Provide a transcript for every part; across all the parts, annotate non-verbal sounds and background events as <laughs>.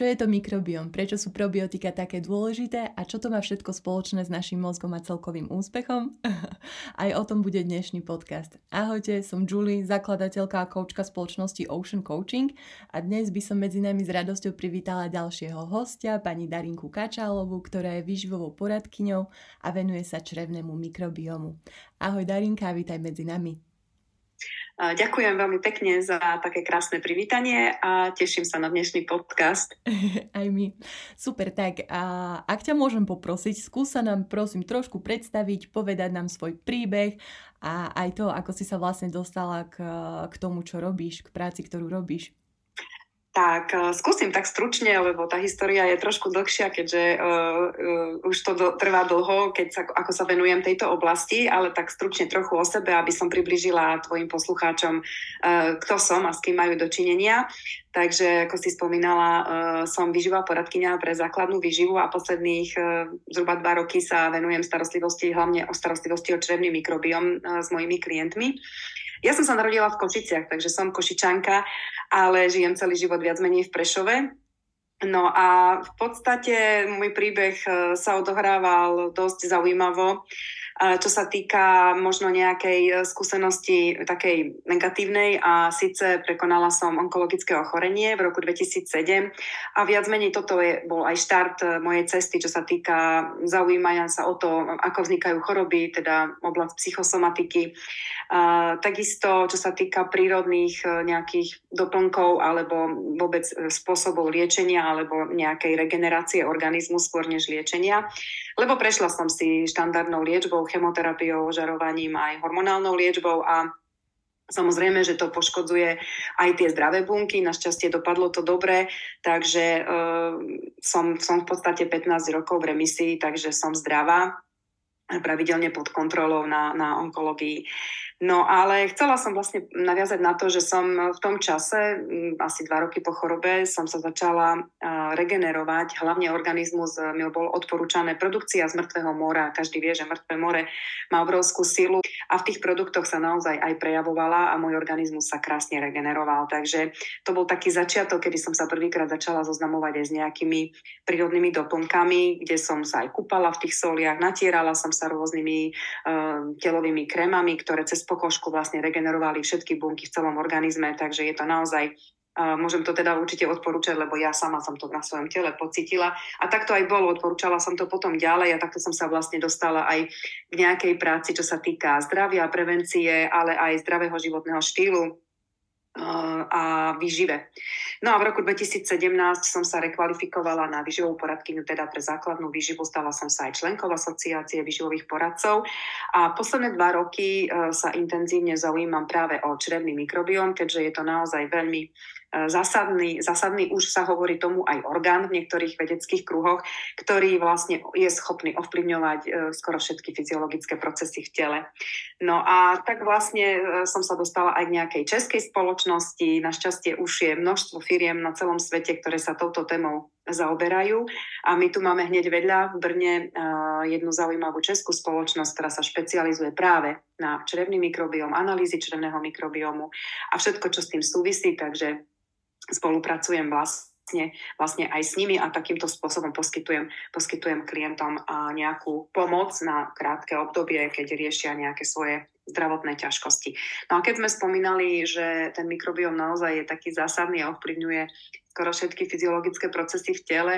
Čo je to mikrobiom? Prečo sú probiotika také dôležité a čo to má všetko spoločné s našim mozgom a celkovým úspechom? <laughs> Aj o tom bude dnešný podcast. Ahojte, som Julie, zakladateľka a koučka spoločnosti Ocean Coaching a dnes by som medzi nami s radosťou privítala ďalšieho hostia, pani Darinku Kačálovu, ktorá je výživovou poradkyňou a venuje sa črevnému mikrobiomu. Ahoj Darinka, vítaj medzi nami. Ďakujem veľmi pekne za také krásne privítanie a teším sa na dnešný podcast. <laughs> Aj my. Super, tak a ak ťa môžem poprosiť, skúsa nám prosím trošku predstaviť, povedať nám svoj príbeh a aj to, ako si sa vlastne dostala k, k tomu, čo robíš, k práci, ktorú robíš. Tak, uh, skúsim tak stručne, lebo tá história je trošku dlhšia, keďže uh, uh, už to do, trvá dlho, keď sa, ako sa venujem tejto oblasti, ale tak stručne trochu o sebe, aby som približila tvojim poslucháčom, uh, kto som a s kým majú dočinenia. Takže, ako si spomínala, uh, som vyživová poradkynia pre základnú výživu a posledných uh, zhruba dva roky sa venujem starostlivosti, hlavne o starostlivosti o črevný mikrobiom uh, s mojimi klientmi. Ja som sa narodila v Košiciach, takže som košičanka, ale žijem celý život viac menej v Prešove. No a v podstate môj príbeh eh, sa odohrával dosť zaujímavo čo sa týka možno nejakej e, skúsenosti takej negatívnej a síce prekonala som onkologické ochorenie v roku 2007 a viac menej toto je, bol aj štart e, mojej cesty, čo sa týka zaujímania sa o to, ako vznikajú choroby, teda oblasť psychosomatiky. Takisto, čo sa týka prírodných e, nejakých doplnkov alebo vôbec spôsobov liečenia alebo nejakej regenerácie organizmu skôr než liečenia. Lebo prešla som si štandardnou liečbou, chemoterapiou, ožarovaním aj hormonálnou liečbou a Samozrejme, že to poškodzuje aj tie zdravé bunky, našťastie dopadlo to dobre, takže e, som, som v podstate 15 rokov v remisii, takže som zdravá, pravidelne pod kontrolou na, na onkológii. No ale chcela som vlastne naviazať na to, že som v tom čase, asi dva roky po chorobe, som sa začala regenerovať, hlavne organizmus mi bol odporúčané produkcia z mŕtvého mora. Každý vie, že mŕtve more má obrovskú silu a v tých produktoch sa naozaj aj prejavovala a môj organizmus sa krásne regeneroval. Takže to bol taký začiatok, kedy som sa prvýkrát začala zoznamovať aj s nejakými prírodnými doplnkami, kde som sa aj kúpala v tých soliach, natierala som sa rôznymi uh, telovými krémami, ktoré cez pokožku vlastne regenerovali všetky bunky v celom organizme, takže je to naozaj môžem to teda určite odporúčať, lebo ja sama som to na svojom tele pocitila. A tak to aj bolo, odporúčala som to potom ďalej a takto som sa vlastne dostala aj k nejakej práci, čo sa týka zdravia, prevencie, ale aj zdravého životného štýlu a výžive. No a v roku 2017 som sa rekvalifikovala na výživovú poradkyňu, teda pre základnú výživu. Stala som sa aj členkou asociácie výživových poradcov. A posledné dva roky e, sa intenzívne zaujímam práve o črevný mikrobióm, keďže je to naozaj veľmi zásadný, zásadný už sa hovorí tomu aj orgán v niektorých vedeckých kruhoch, ktorý vlastne je schopný ovplyvňovať e, skoro všetky fyziologické procesy v tele. No a tak vlastne e, som sa dostala aj k nejakej českej spoločnosti. Našťastie už je množstvo firiem na celom svete, ktoré sa touto témou zaoberajú. A my tu máme hneď vedľa v Brne e, jednu zaujímavú českú spoločnosť, ktorá sa špecializuje práve na črevný mikrobióm, analýzy črevného mikrobiomu a všetko, čo s tým súvisí. Takže spolupracujem vlastne, vlastne aj s nimi a takýmto spôsobom poskytujem, poskytujem klientom nejakú pomoc na krátke obdobie, keď riešia nejaké svoje zdravotné ťažkosti. No a keď sme spomínali, že ten mikrobióm naozaj je taký zásadný a ovplyvňuje skoro všetky fyziologické procesy v tele,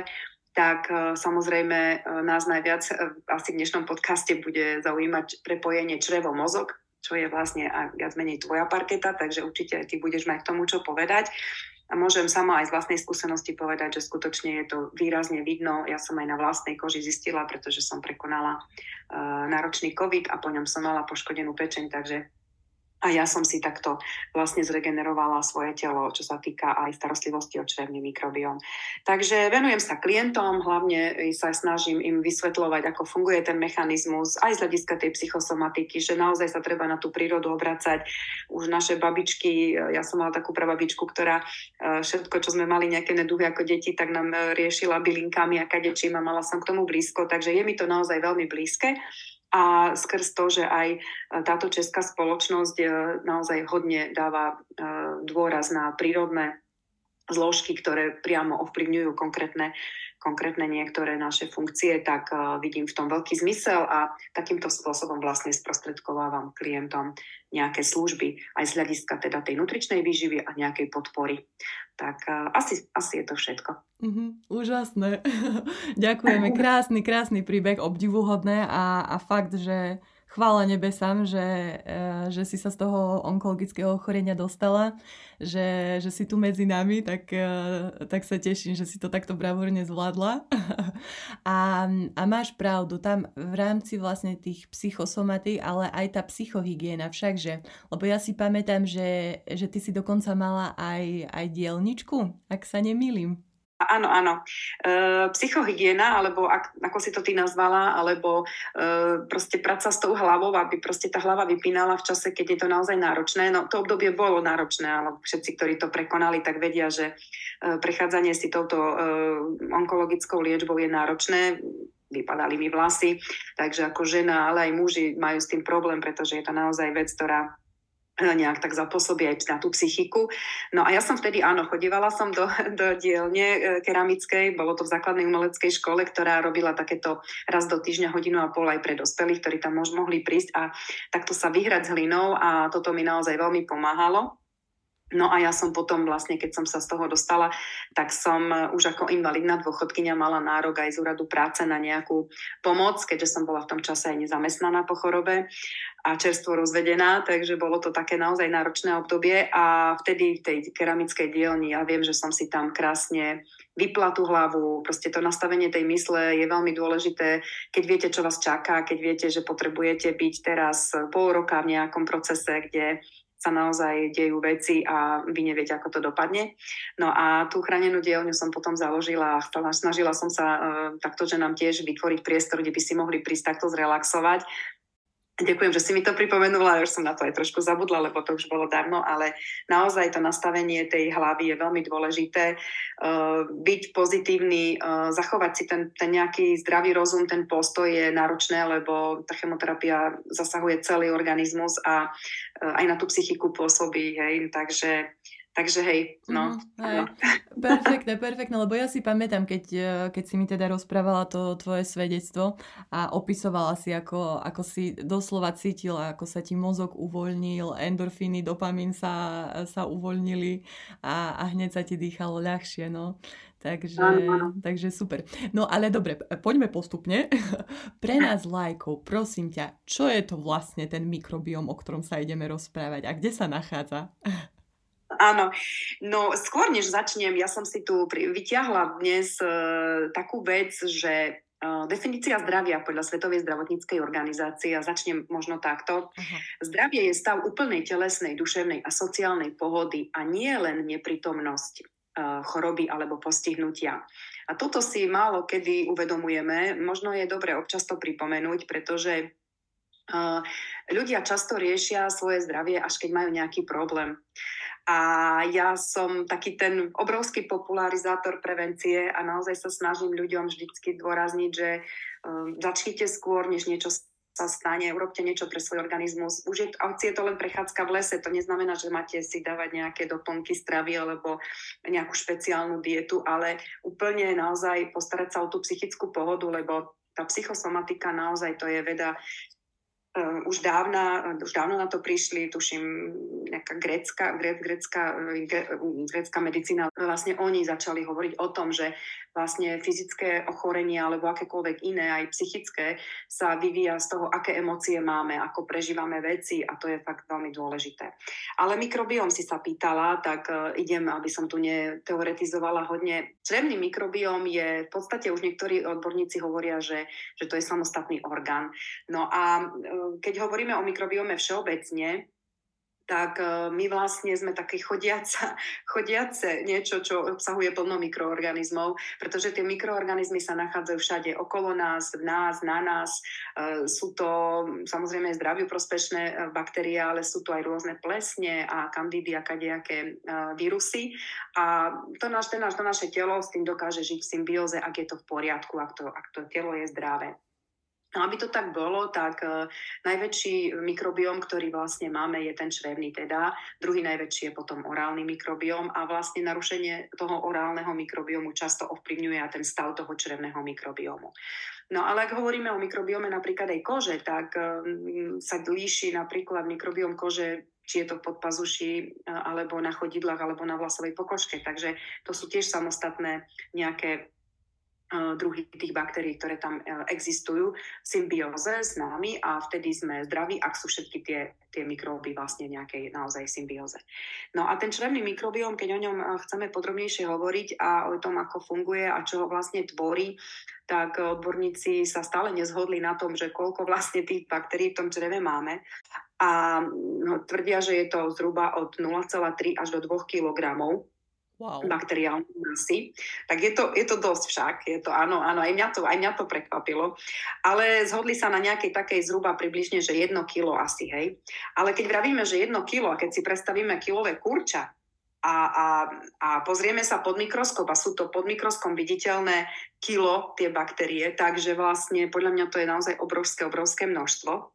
tak e, samozrejme e, nás najviac e, asi v dnešnom podcaste bude zaujímať prepojenie črevo-mozog, čo je vlastne viac menej tvoja parketa, takže určite ty budeš mať k tomu čo povedať. A môžem sama aj z vlastnej skúsenosti povedať, že skutočne je to výrazne vidno. Ja som aj na vlastnej koži zistila, pretože som prekonala uh, náročný COVID a po ňom som mala poškodenú pečeň, takže a ja som si takto vlastne zregenerovala svoje telo, čo sa týka aj starostlivosti o črevný mikrobióm. Takže venujem sa klientom, hlavne sa snažím im vysvetľovať, ako funguje ten mechanizmus, aj z hľadiska tej psychosomatiky, že naozaj sa treba na tú prírodu obracať. Už naše babičky, ja som mala takú prababičku, ktorá e, všetko, čo sme mali nejaké neduhy ako deti, tak nám e, riešila bylinkami a kadečím a mala som k tomu blízko, takže je mi to naozaj veľmi blízke a skrz to, že aj e, táto česká spoločnosť e, naozaj hodne dáva e, dôraz na prírodné zložky, ktoré priamo ovplyvňujú konkrétne, konkrétne niektoré naše funkcie, tak uh, vidím v tom veľký zmysel a takýmto spôsobom vlastne sprostredkovávam klientom nejaké služby aj z hľadiska teda tej nutričnej výživy a nejakej podpory. Tak uh, asi, asi je to všetko. Mm-hmm, úžasné. <laughs> Ďakujeme. Krásny, krásny príbeh, obdivuhodné a, a fakt, že chvála nebesám, že, eh, že si sa z toho onkologického ochorenia dostala, že, že si tu medzi nami, tak, eh, tak sa teším, že si to takto bravúrne zvládla. <laughs> A, a máš pravdu, tam v rámci vlastne tých psychosomaty, ale aj tá psychohygiena všakže, lebo ja si pamätám, že, že ty si dokonca mala aj, aj dielničku, ak sa nemýlim. Áno, áno. E, psychohygiena, alebo ak, ako si to ty nazvala, alebo e, proste práca s tou hlavou, aby proste tá hlava vypínala v čase, keď je to naozaj náročné. No to obdobie bolo náročné, ale všetci, ktorí to prekonali, tak vedia, že e, prechádzanie si touto e, onkologickou liečbou je náročné vypadali mi vlasy, takže ako žena, ale aj muži majú s tým problém, pretože je to naozaj vec, ktorá nejak tak zapôsobí aj na tú psychiku. No a ja som vtedy, áno, chodívala som do, <laughs> do dielne e, keramickej, bolo to v základnej umeleckej škole, ktorá robila takéto raz do týždňa hodinu a pol aj pre dospelých, ktorí tam mohli prísť a takto sa vyhrať s hlinou a toto mi naozaj veľmi pomáhalo. No a ja som potom vlastne, keď som sa z toho dostala, tak som e, už ako invalidná dôchodkynia mala nárok aj z úradu práce na nejakú pomoc, keďže som bola v tom čase aj nezamestnaná po chorobe a čerstvo rozvedená, takže bolo to také naozaj náročné obdobie a vtedy v tej keramickej dielni, ja viem, že som si tam krásne vypla tú hlavu, proste to nastavenie tej mysle je veľmi dôležité, keď viete, čo vás čaká, keď viete, že potrebujete byť teraz pol roka v nejakom procese, kde sa naozaj dejú veci a vy neviete, ako to dopadne. No a tú chránenú dielňu som potom založila a snažila som sa uh, takto, že nám tiež vytvoriť priestor, kde by si mohli prísť takto zrelaxovať Ďakujem, že si mi to pripomenula, ja už som na to aj trošku zabudla, lebo to už bolo dávno, ale naozaj to nastavenie tej hlavy je veľmi dôležité. Uh, byť pozitívny, uh, zachovať si ten, ten nejaký zdravý rozum, ten postoj je náročné, lebo tá chemoterapia zasahuje celý organizmus a uh, aj na tú psychiku pôsobí, hej, takže Takže hej, no. Mm, hej. no. <laughs> Perfektné, perfektné, lebo ja si pamätám, keď, e, keď si mi teda rozprávala to tvoje svedectvo a opisovala si, ako, ako si doslova cítila, ako sa ti mozog uvoľnil, endorfíny, dopamín sa, sa uvoľnili a, a hneď sa ti dýchalo ľahšie, no. Takže, takže super. No ale dobre, poďme postupne. <laughs> Pre nás lajkov, prosím ťa, čo je to vlastne ten mikrobióm, o ktorom sa ideme rozprávať a kde sa nachádza? <laughs> Áno, no skôr než začnem, ja som si tu vyťahla dnes uh, takú vec, že uh, definícia zdravia podľa Svetovej zdravotníckej organizácie, a začnem možno takto, uh-huh. zdravie je stav úplnej telesnej, duševnej a sociálnej pohody a nie len neprítomnosť uh, choroby alebo postihnutia. A toto si málo kedy uvedomujeme, možno je dobre občas to pripomenúť, pretože ľudia často riešia svoje zdravie, až keď majú nejaký problém. A ja som taký ten obrovský popularizátor prevencie a naozaj sa snažím ľuďom vždycky dôrazniť, že um, začnite skôr, než niečo sa stane, urobte niečo pre svoj organizmus. Už je, je to len prechádzka v lese, to neznamená, že máte si dávať nejaké doplnky stravy alebo nejakú špeciálnu dietu, ale úplne naozaj postarať sa o tú psychickú pohodu, lebo tá psychosomatika naozaj to je veda, Uh, už, dávna, už dávno na to prišli, tuším, nejaká grécka, gré, grécka, grécka medicína. Vlastne oni začali hovoriť o tom, že vlastne fyzické ochorenie alebo akékoľvek iné, aj psychické, sa vyvíja z toho, aké emócie máme, ako prežívame veci a to je fakt veľmi dôležité. Ale mikrobióm si sa pýtala, tak uh, idem, aby som tu neteoretizovala hodne. Črevný mikrobióm je v podstate už niektorí odborníci hovoria, že, že to je samostatný orgán. No a uh, keď hovoríme o mikrobiome všeobecne, tak e, my vlastne sme také chodiaca, <laughs> chodiace niečo, čo obsahuje plno mikroorganizmov, pretože tie mikroorganizmy sa nachádzajú všade okolo nás, v nás, na nás. E, sú to samozrejme zdraviu prospešné e, baktérie, ale sú to aj rôzne plesne a kandidy a kadejaké vírusy. A to, naš, to, naš, to naše telo s tým dokáže žiť v symbióze, ak je to v poriadku, ak to, ak to telo je zdravé. No aby to tak bolo, tak uh, najväčší mikrobióm, ktorý vlastne máme, je ten črevný teda. Druhý najväčší je potom orálny mikrobióm a vlastne narušenie toho orálneho mikrobiomu často ovplyvňuje a ten stav toho črevného mikrobiomu. No ale ak hovoríme o mikrobiome napríklad aj kože, tak um, sa líši napríklad mikrobióm kože či je to pod pazuši, alebo na chodidlách, alebo na vlasovej pokožke. Takže to sú tiež samostatné nejaké E, druhy tých baktérií, ktoré tam e, existujú, v symbióze s nami a vtedy sme zdraví, ak sú všetky tie, tie mikróby vlastne nejakej naozaj symbióze. No a ten črevný mikrobióm, keď o ňom e, chceme podrobnejšie hovoriť a o tom, ako funguje a čo ho vlastne tvorí, tak odborníci sa stále nezhodli na tom, že koľko vlastne tých baktérií v tom čreve máme. A no, tvrdia, že je to zhruba od 0,3 až do 2 kilogramov wow. bakteriálne masy. Tak je to, je to dosť však, je to áno, áno, aj mňa to, aj mňa to prekvapilo. Ale zhodli sa na nejakej takej zhruba približne, že jedno kilo asi, hej. Ale keď vravíme, že jedno kilo, a keď si predstavíme kilové kurča, a, a, a pozrieme sa pod mikroskop a sú to pod mikroskopom viditeľné kilo tie baktérie, takže vlastne podľa mňa to je naozaj obrovské, obrovské množstvo.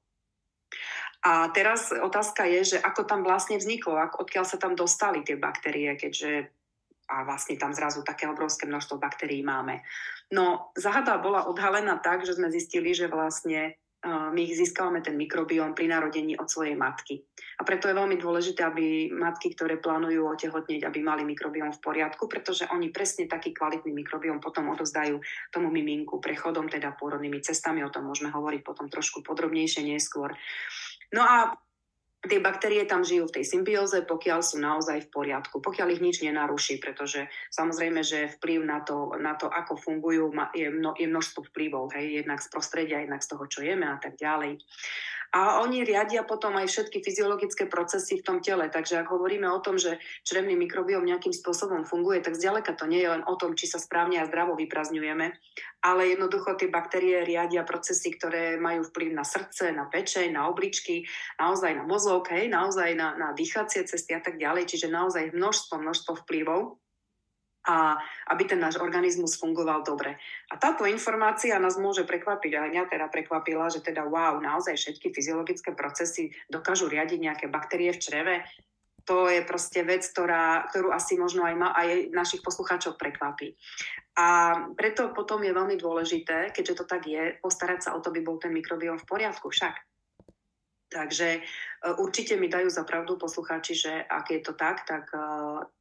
A teraz otázka je, že ako tam vlastne vzniklo, odkiaľ sa tam dostali tie baktérie, keďže a vlastne tam zrazu také obrovské množstvo baktérií máme. No, záhada bola odhalená tak, že sme zistili, že vlastne my ich získavame ten mikrobióm pri narodení od svojej matky. A preto je veľmi dôležité, aby matky, ktoré plánujú otehotnieť, aby mali mikrobióm v poriadku, pretože oni presne taký kvalitný mikrobióm potom odozdajú tomu miminku prechodom, teda pôrodnými cestami. O tom môžeme hovoriť potom trošku podrobnejšie neskôr. No a tie baktérie tam žijú v tej symbióze, pokiaľ sú naozaj v poriadku, pokiaľ ich nič nenaruší, pretože samozrejme, že vplyv na to, na to ako fungujú, je, mno, je množstvo vplyvov, hej, jednak z prostredia, jednak z toho, čo jeme a tak ďalej. A oni riadia potom aj všetky fyziologické procesy v tom tele. Takže ak hovoríme o tom, že črevný mikrobióm nejakým spôsobom funguje, tak zďaleka to nie je len o tom, či sa správne a zdravo vyprazňujeme, ale jednoducho tie baktérie riadia procesy, ktoré majú vplyv na srdce, na pečeň, na obličky, naozaj na mozog, hej, naozaj na, na dýchacie cesty a tak ďalej. Čiže naozaj množstvo, množstvo vplyvov a aby ten náš organizmus fungoval dobre. A táto informácia nás môže prekvapiť, ale mňa teda prekvapila, že teda wow, naozaj všetky fyziologické procesy dokážu riadiť nejaké baktérie v čreve. To je proste vec, ktorá, ktorú asi možno aj, ma, aj našich poslucháčov prekvapí. A preto potom je veľmi dôležité, keďže to tak je, postarať sa o to, by bol ten mikrobióm v poriadku však. Takže e, určite mi dajú za pravdu poslucháči, že ak je to tak, tak e,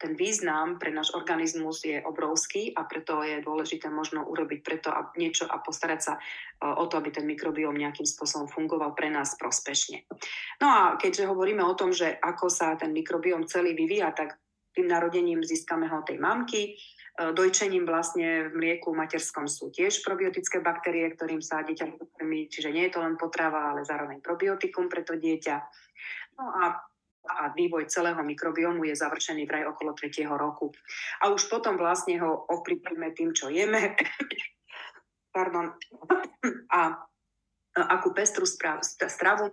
ten význam pre náš organizmus je obrovský a preto je dôležité možno urobiť preto a niečo a postarať sa e, o to, aby ten mikrobióm nejakým spôsobom fungoval pre nás prospešne. No a keďže hovoríme o tom, že ako sa ten mikrobióm celý vyvíja, tak tým narodením získame ho tej mamky, dojčením vlastne v mlieku materskom sú tiež probiotické baktérie, ktorým sa dieťa pokrmí, čiže nie je to len potrava, ale zároveň probiotikum pre to dieťa. No a a vývoj celého mikrobiomu je završený vraj okolo 3. roku. A už potom vlastne ho ovplyvníme tým, čo jeme. <laughs> Pardon. A akú pestru stravu.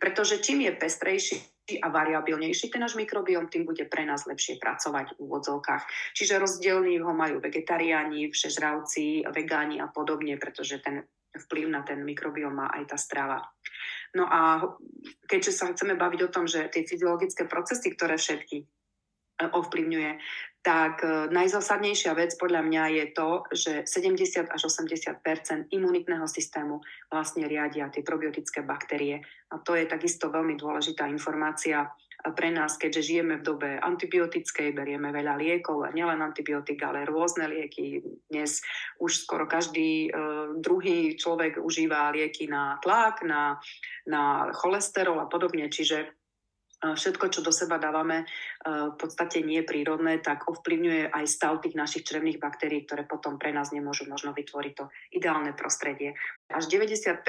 Pretože čím je pestrejší a variabilnejší ten náš mikrobióm, tým bude pre nás lepšie pracovať v úvodzovkách. Čiže rozdielný ho majú vegetariáni, všežravci, vegáni a podobne, pretože ten vplyv na ten mikrobióm má aj tá strava. No a keďže sa chceme baviť o tom, že tie fyziologické procesy, ktoré všetky ovplyvňuje, tak e, najzásadnejšia vec podľa mňa je to, že 70 až 80% imunitného systému vlastne riadia tie probiotické baktérie. A to je takisto veľmi dôležitá informácia pre nás, keďže žijeme v dobe antibiotickej, berieme veľa liekov, a nielen antibiotik, ale rôzne lieky. Dnes už skoro každý uh, druhý človek užíva lieky na tlak, na, na cholesterol a podobne. Čiže všetko, čo do seba dávame, v podstate nie je prírodné, tak ovplyvňuje aj stav tých našich črevných baktérií, ktoré potom pre nás nemôžu možno vytvoriť to ideálne prostredie. Až 95%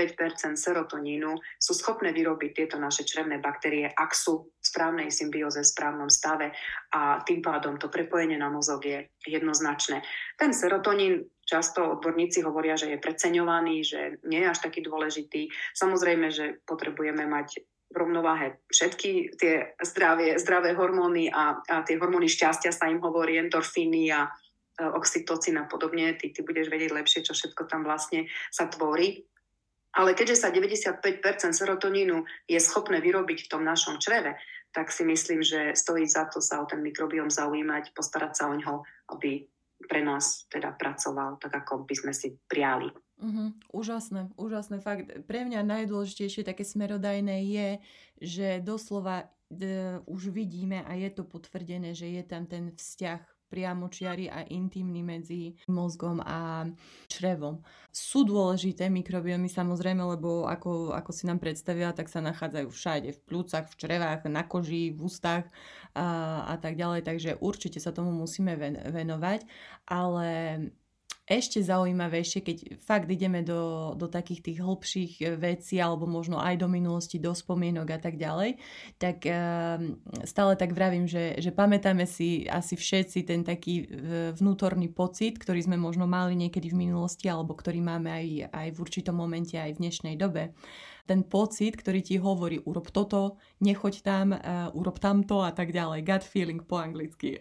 serotonínu sú schopné vyrobiť tieto naše črevné baktérie, ak sú v správnej symbióze, v správnom stave a tým pádom to prepojenie na mozog je jednoznačné. Ten serotonín často odborníci hovoria, že je preceňovaný, že nie je až taký dôležitý. Samozrejme, že potrebujeme mať rovnováhe všetky tie zdravie, zdravé hormóny a, a tie hormóny šťastia sa im hovorí, endorfíny a e, oxytocín a podobne, ty, ty budeš vedieť lepšie, čo všetko tam vlastne sa tvorí. Ale keďže sa 95% serotonínu je schopné vyrobiť v tom našom čreve, tak si myslím, že stojí za to sa o ten mikrobióm zaujímať, postarať sa o ňo, aby pre nás teda pracoval tak, ako by sme si prijali. Uh-huh. Úžasné, úžasné. Fakt, pre mňa najdôležitejšie také smerodajné je, že doslova d- už vidíme a je to potvrdené, že je tam ten vzťah priamočiary a intimný medzi mozgom a črevom. Sú dôležité mikrobiomy samozrejme, lebo ako, ako si nám predstavila, tak sa nachádzajú všade, v plúcach, v črevách, na koži, v ústach a, a tak ďalej, takže určite sa tomu musíme ven, venovať, ale ešte zaujímavejšie, keď fakt ideme do, do takých tých hlbších e, vecí alebo možno aj do minulosti, do spomienok a tak ďalej, tak uh, stále tak vravím, že, že pamätáme si asi všetci ten taký e, vnútorný pocit, ktorý sme možno mali niekedy v minulosti alebo ktorý máme aj, aj v určitom momente aj v dnešnej dobe ten pocit, ktorý ti hovorí urob toto, nechoď tam, uh, urob tamto a tak ďalej. Gut feeling po anglicky.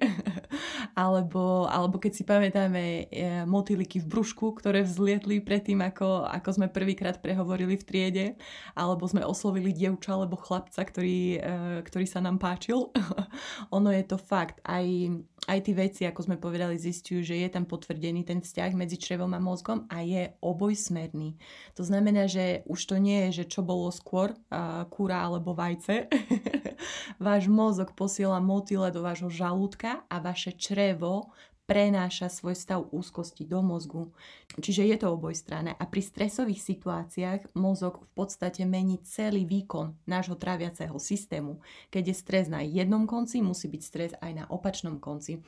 <laughs> alebo, alebo keď si pamätáme uh, motýliky v brúšku, ktoré vzlietli predtým, ako, ako sme prvýkrát prehovorili v triede, alebo sme oslovili dievča alebo chlapca, ktorý, uh, ktorý sa nám páčil. <laughs> ono je to fakt. Aj aj tí veci, ako sme povedali, zistujú, že je tam potvrdený ten vzťah medzi črevom a mozgom a je obojsmerný. To znamená, že už to nie je, že čo bolo skôr, uh, kúra alebo vajce. <laughs> Váš mozog posiela motyle do vášho žalúdka a vaše črevo prenáša svoj stav úzkosti do mozgu. Čiže je to obojstranné a pri stresových situáciách mozog v podstate mení celý výkon nášho tráviaceho systému. Keď je stres na jednom konci, musí byť stres aj na opačnom konci.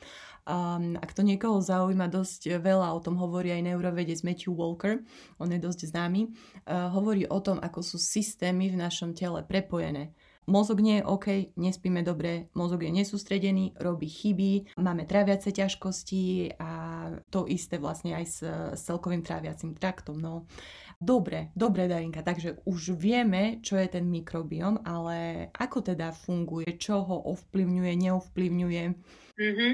Um, ak to niekoho zaujíma, dosť veľa o tom hovorí aj neurovedec Matthew Walker, on je dosť známy, uh, hovorí o tom, ako sú systémy v našom tele prepojené mozog nie je OK, nespíme dobre, mozog je nesústredený, robí chyby, máme tráviace ťažkosti a to isté vlastne aj s, s celkovým tráviacím traktom. No. Dobre, dobre Darinka, takže už vieme, čo je ten mikrobiom, ale ako teda funguje, čo ho ovplyvňuje, neovplyvňuje? Mm-hmm.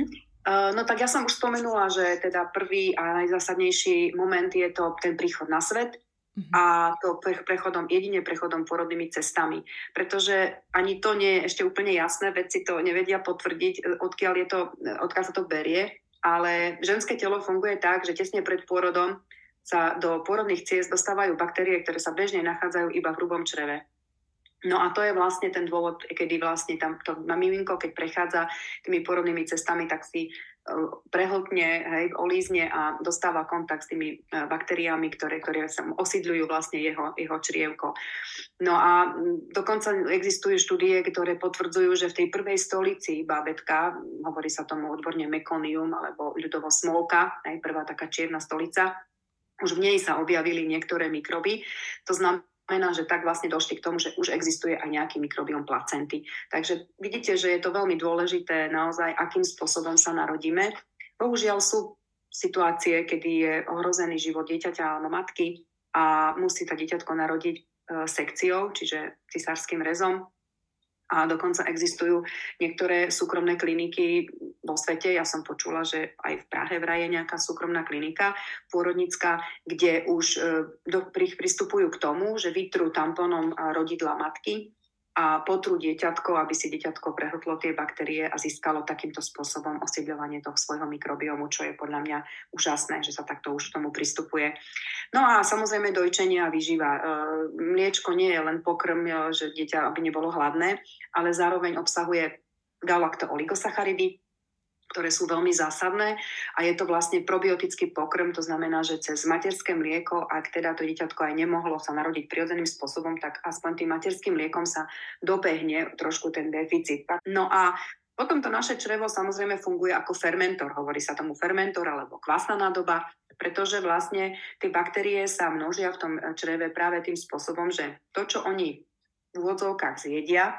No tak ja som už spomenula, že teda prvý a najzásadnejší moment je to ten príchod na svet. A to prechodom, jedine prechodom porodnými cestami. Pretože ani to nie je ešte úplne jasné, vedci to nevedia potvrdiť, e, odkiaľ, je to, e, odkiaľ sa to berie, ale ženské telo funguje tak, že tesne pred pôrodom sa do pôrodných ciest dostávajú baktérie, ktoré sa bežne nachádzajú iba v hrubom čreve. No a to je vlastne ten dôvod, kedy vlastne tam to miminko, keď prechádza tými porodnými cestami, tak si prehltne, hej, olízne a dostáva kontakt s tými e, baktériami, ktoré, ktoré sa osídľujú vlastne jeho, jeho črievko. No a dokonca existujú štúdie, ktoré potvrdzujú, že v tej prvej stolici bábetka, hovorí sa tomu odborne mekonium alebo ľudovo smolka, hej, prvá taká čierna stolica, už v nej sa objavili niektoré mikroby. To znamená, znamená, že tak vlastne došli k tomu, že už existuje aj nejaký mikrobiom placenty. Takže vidíte, že je to veľmi dôležité naozaj, akým spôsobom sa narodíme. Bohužiaľ sú situácie, kedy je ohrozený život dieťaťa alebo matky a musí sa dieťatko narodiť e, sekciou, čiže cisárským rezom a dokonca existujú niektoré súkromné kliniky vo svete. Ja som počula, že aj v Prahe vraj je nejaká súkromná klinika pôrodnická, kde už e, do, pristupujú k tomu, že vytrú tamponom rodidla matky a potrú dieťatko, aby si dieťatko prehltlo tie baktérie a získalo takýmto spôsobom osídľovanie toho svojho mikrobiomu, čo je podľa mňa úžasné, že sa takto už k tomu pristupuje. No a samozrejme dojčenie a výživa. E, mliečko nie je len pokrm, e, že dieťa aby nebolo hladné, ale zároveň obsahuje galakto-oligosacharidy, ktoré sú veľmi zásadné a je to vlastne probiotický pokrm, to znamená, že cez materské mlieko, ak teda to dieťatko aj nemohlo sa narodiť prirodzeným spôsobom, tak aspoň tým materským mliekom sa dobehne trošku ten deficit. No a potom to naše črevo samozrejme funguje ako fermentor, hovorí sa tomu fermentor alebo kvasná nádoba, pretože vlastne tie baktérie sa množia v tom čreve práve tým spôsobom, že to, čo oni v úvodzovkách zjedia,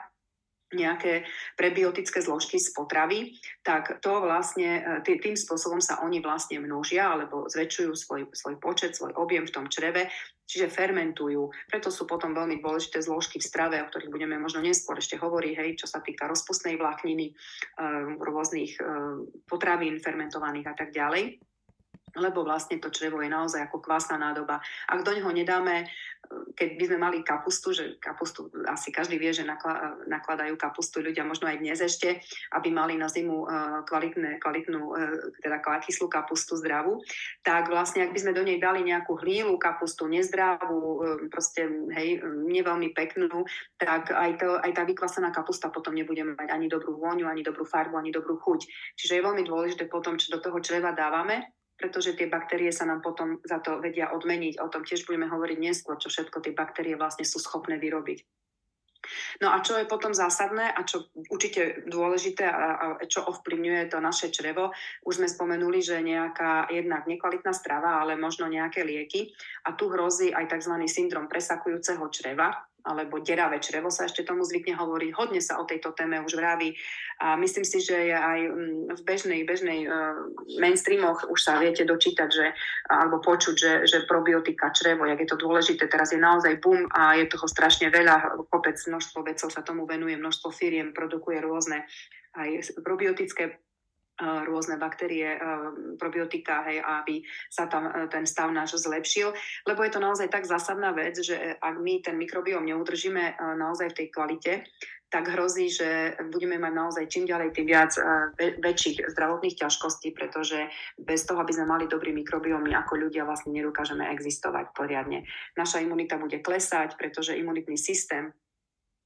nejaké prebiotické zložky z potravy, tak to vlastne, e, tým spôsobom sa oni vlastne množia alebo zväčšujú svoj, svoj počet, svoj objem v tom čreve, čiže fermentujú. Preto sú potom veľmi dôležité zložky v strave, o ktorých budeme možno neskôr ešte hovoriť, hej, čo sa týka rozpustnej vlákniny, e, rôznych e, potravín fermentovaných a tak ďalej. Lebo vlastne to črevo je naozaj ako kvásna nádoba. Ak do neho nedáme keď by sme mali kapustu, že kapustu asi každý vie, že nakladajú kapustu ľudia možno aj dnes ešte, aby mali na zimu e, kvalitné, kvalitnú, e, teda kyslú kapustu zdravú, tak vlastne ak by sme do nej dali nejakú hlílu kapustu, nezdravú, proste hej, neveľmi peknú, tak aj, to, aj tá vykvasená kapusta potom nebude mať ani dobrú vôňu, ani dobrú farbu, ani dobrú chuť. Čiže je veľmi dôležité potom, čo do toho čreva dávame, pretože tie baktérie sa nám potom za to vedia odmeniť. O tom tiež budeme hovoriť neskôr, čo všetko tie baktérie vlastne sú schopné vyrobiť. No a čo je potom zásadné a čo určite dôležité a, a čo ovplyvňuje to naše črevo, už sme spomenuli, že nejaká jednak nekvalitná strava, ale možno nejaké lieky a tu hrozí aj tzv. syndrom presakujúceho čreva, alebo deravé črevo sa ešte tomu zvykne hovoriť. Hodne sa o tejto téme už vraví a myslím si, že aj mm, v bežnej, bežnej uh, mainstreamoch už sa viete dočítať, že, alebo počuť, že, že probiotika črevo, jak je to dôležité, teraz je naozaj boom a je toho strašne veľa, kopec, množstvo vedcov sa tomu venuje, množstvo firiem produkuje rôzne aj probiotické rôzne baktérie, probiotika, hej, aby sa tam e, ten stav náš zlepšil. Lebo je to naozaj tak zásadná vec, že ak my ten mikrobióm neudržíme e, naozaj v tej kvalite, tak hrozí, že budeme mať naozaj čím ďalej tým viac e, väčších zdravotných ťažkostí, pretože bez toho, aby sme mali dobrý mikrobióm, my ako ľudia vlastne nedokážeme existovať poriadne. Naša imunita bude klesať, pretože imunitný systém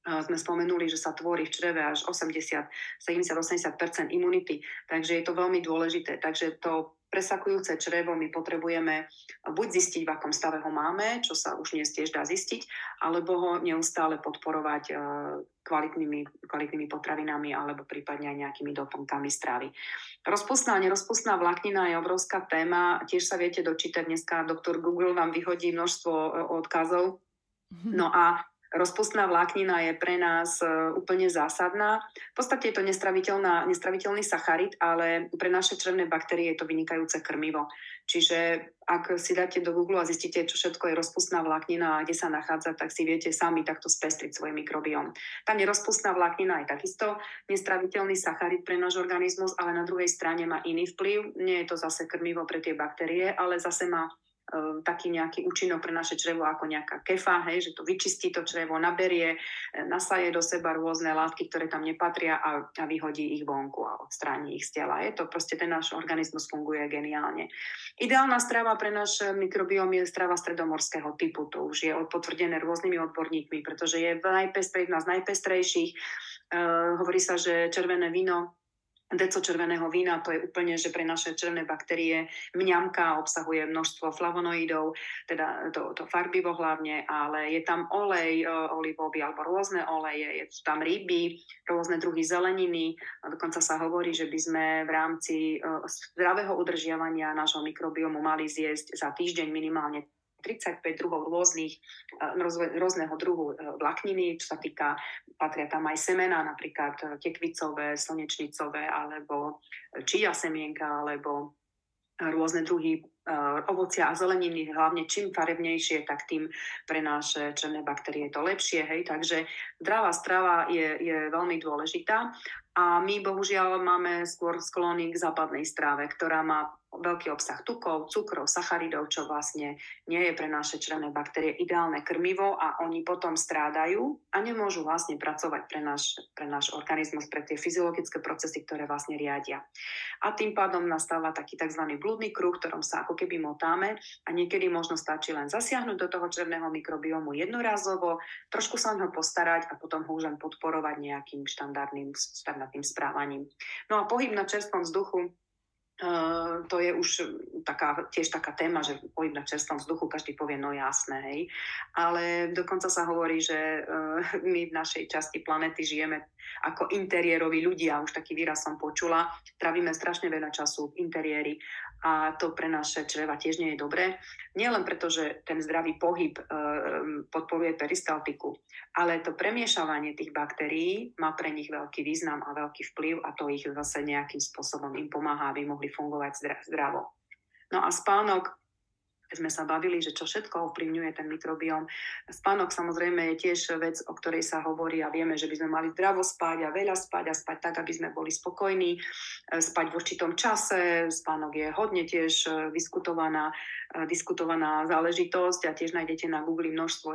sme spomenuli, že sa tvorí v čreve až 80, 70-80% imunity, takže je to veľmi dôležité. Takže to presakujúce črevo my potrebujeme buď zistiť, v akom stave ho máme, čo sa už dnes tiež dá zistiť, alebo ho neustále podporovať e, kvalitnými, kvalitnými potravinami alebo prípadne aj nejakými doplnkami stravy. Rozpustná a nerozpustná vláknina je obrovská téma. Tiež sa viete dočítať dneska, doktor Google vám vyhodí množstvo e, odkazov. Mhm. No a Rozpustná vláknina je pre nás e, úplne zásadná. V podstate je to nestraviteľný sacharid, ale pre naše črevné baktérie je to vynikajúce krmivo. Čiže ak si dáte do Google a zistíte, čo všetko je rozpustná vláknina a kde sa nachádza, tak si viete sami takto spestriť svoj mikrobióm. Tá nerozpustná vláknina je takisto nestraviteľný sacharid pre náš organizmus, ale na druhej strane má iný vplyv. Nie je to zase krmivo pre tie baktérie, ale zase má taký nejaký účinok pre naše črevo ako nejaká kefa, hej, že to vyčistí to črevo, naberie, e, nasaje do seba rôzne látky, ktoré tam nepatria a, a vyhodí ich vonku a odstráni ich z tela. Je to proste ten náš organizmus funguje geniálne. Ideálna strava pre náš mikrobióm je strava stredomorského typu. To už je potvrdené rôznymi odborníkmi, pretože je najpestrej, jedna z najpestrejších. Uh, hovorí sa, že červené víno deco červeného vína, to je úplne, že pre naše červené baktérie mňamka obsahuje množstvo flavonoidov, teda to, to farbivo hlavne, ale je tam olej e, olivový alebo rôzne oleje, je tam ryby, rôzne druhy zeleniny. A dokonca sa hovorí, že by sme v rámci e, zdravého udržiavania nášho mikrobiomu mali zjesť za týždeň minimálne 35 druhov rôznych, e, rôzneho druhu e, vlákniny, čo sa týka, patria tam aj semena, napríklad e, tekvicové, slnečnicové, alebo čia semienka, alebo rôzne druhy ovocia a zeleniny, hlavne čím farebnejšie, tak tým pre naše černé baktérie je to lepšie. Hej? Takže zdravá strava je, je veľmi dôležitá a my bohužiaľ máme skôr sklony k západnej stráve, ktorá má veľký obsah tukov, cukrov, sacharidov, čo vlastne nie je pre naše črevné baktérie ideálne krmivo a oni potom strádajú a nemôžu vlastne pracovať pre náš, pre náš organizmus, pre tie fyziologické procesy, ktoré vlastne riadia. A tým pádom nastáva taký tzv. blúdny kruh, ktorom sa ako keby motáme a niekedy možno stačí len zasiahnuť do toho črevného mikrobiomu jednorazovo, trošku sa ho postarať a potom ho už len podporovať nejakým štandardným, štandardným správaním. No a pohyb na čerstvom vzduchu to je už taká, tiež taká téma, že pohyb na čerstvom vzduchu, každý povie, no jasné, hej. Ale dokonca sa hovorí, že uh, my v našej časti planety žijeme ako interiéroví ľudia, už taký výraz som počula, trávime strašne veľa času v interiéri a to pre naše čreva tiež nie je dobré. Nie len preto, že ten zdravý pohyb e, podporuje peristaltiku, ale to premiešavanie tých baktérií má pre nich veľký význam a veľký vplyv a to ich zase nejakým spôsobom im pomáha, aby mohli fungovať zdravo. No a spánok sme sa bavili, že čo všetko ovplyvňuje ten mikrobióm. Spánok samozrejme je tiež vec, o ktorej sa hovorí a vieme, že by sme mali zdravo spať a veľa spať a spať tak, aby sme boli spokojní, e, spať v určitom čase. Spánok je hodne tiež e, diskutovaná, e, diskutovaná záležitosť a tiež nájdete na Google množstvo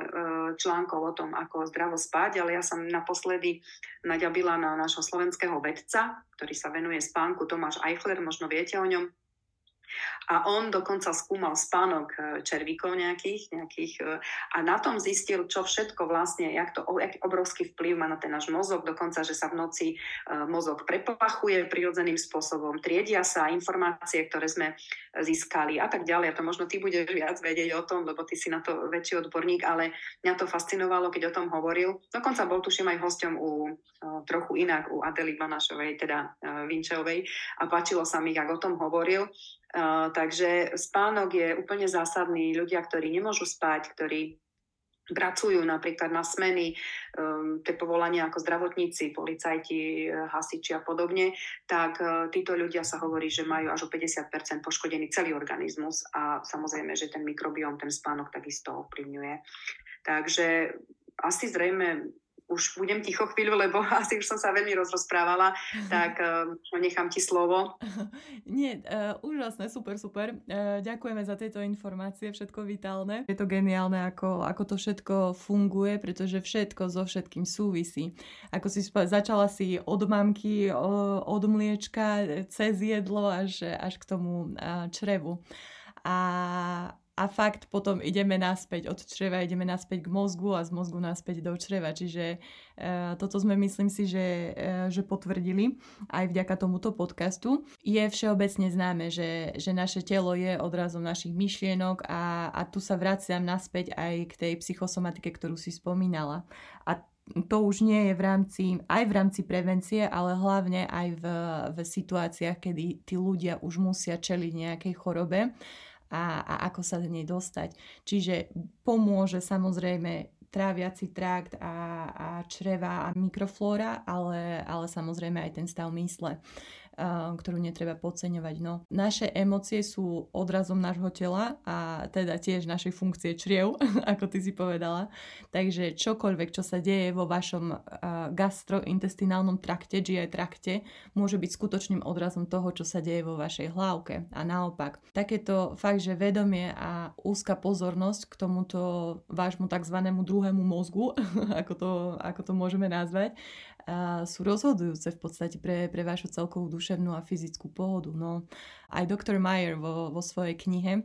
článkov o tom, ako zdravo spať, ale ja som naposledy naďabila na našho slovenského vedca, ktorý sa venuje spánku, Tomáš Eichler, možno viete o ňom, a on dokonca skúmal spánok e, červíkov nejakých, nejakých e, a na tom zistil, čo všetko vlastne, jak to jak obrovský vplyv má na ten náš mozog, dokonca, že sa v noci e, mozog preplachuje prirodzeným spôsobom, triedia sa informácie, ktoré sme získali a tak ďalej. A to možno ty budeš viac vedieť o tom, lebo ty si na to väčší odborník, ale mňa to fascinovalo, keď o tom hovoril. Dokonca bol tuším aj hosťom u trochu inak, u Adely Banašovej, teda Vinčeovej a páčilo sa mi, ako o tom hovoril takže spánok je úplne zásadný. Ľudia, ktorí nemôžu spať, ktorí pracujú napríklad na smeny, um, tie povolania ako zdravotníci, policajti, hasiči a podobne, tak uh, títo ľudia sa hovorí, že majú až o 50% poškodený celý organizmus a samozrejme, že ten mikrobióm, ten spánok takisto ovplyvňuje. Takže asi zrejme už budem ticho chvíľu, lebo <laughs> asi už som sa veľmi rozrozprávala, tak uh, nechám ti slovo. <laughs> Nie, uh, úžasné, super, super. Uh, ďakujeme za tieto informácie, všetko vitálne. Je to geniálne, ako, ako to všetko funguje, pretože všetko so všetkým súvisí. Ako si sp- začala si od mamky, od mliečka, cez jedlo až, až k tomu črevu. A, a fakt potom ideme naspäť od čreva, ideme naspäť k mozgu a z mozgu naspäť do čreva. Čiže uh, toto sme myslím si, že, uh, že potvrdili aj vďaka tomuto podcastu. Je všeobecne známe, že, že naše telo je odrazom našich myšlienok a, a tu sa vraciam naspäť aj k tej psychosomatike, ktorú si spomínala. A to už nie je v rámci, aj v rámci prevencie, ale hlavne aj v, v situáciách, kedy tí ľudia už musia čeliť nejakej chorobe a, a ako sa z nej dostať. Čiže pomôže samozrejme tráviaci trakt a, a čreva a mikroflóra, ale, ale samozrejme aj ten stav mysle ktorú netreba podceňovať. No, naše emócie sú odrazom nášho tela a teda tiež našej funkcie čriev, <laughs> ako ty si povedala. Takže čokoľvek, čo sa deje vo vašom gastrointestinálnom trakte, GI trakte, môže byť skutočným odrazom toho, čo sa deje vo vašej hlavke. A naopak, takéto fakt, že vedomie a úzka pozornosť k tomuto vášmu tzv. druhému mozgu, <laughs> ako to, ako to môžeme nazvať, sú rozhodujúce v podstate pre, pre vašu celkovú duševnú a fyzickú pohodu. No, aj Dr. Meyer vo, vo svojej knihe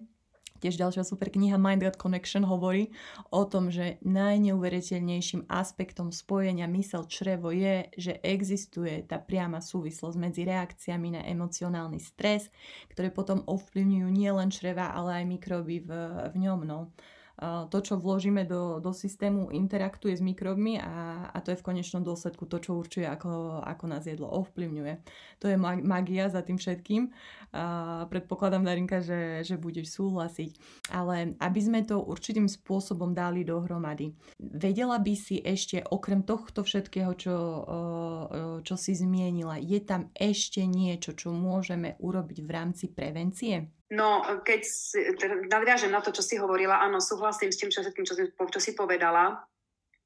Tiež ďalšia super kniha Mind God Connection hovorí o tom, že najneuveriteľnejším aspektom spojenia mysel črevo je, že existuje tá priama súvislosť medzi reakciami na emocionálny stres, ktoré potom ovplyvňujú nielen čreva, ale aj mikroby v, v ňom. No to, čo vložíme do, do systému, interaktuje s mikrobmi a, a to je v konečnom dôsledku to, čo určuje, ako, ako nás jedlo ovplyvňuje. To je magia za tým všetkým. A predpokladám, Darinka, že, že budeš súhlasiť. Ale aby sme to určitým spôsobom dali dohromady. Vedela by si ešte, okrem tohto všetkého, čo, čo si zmienila, je tam ešte niečo, čo môžeme urobiť v rámci prevencie? No, keď si, nadviažem na to, čo si hovorila, áno, súhlasím s tým čo, všetkým, čo, čo si povedala.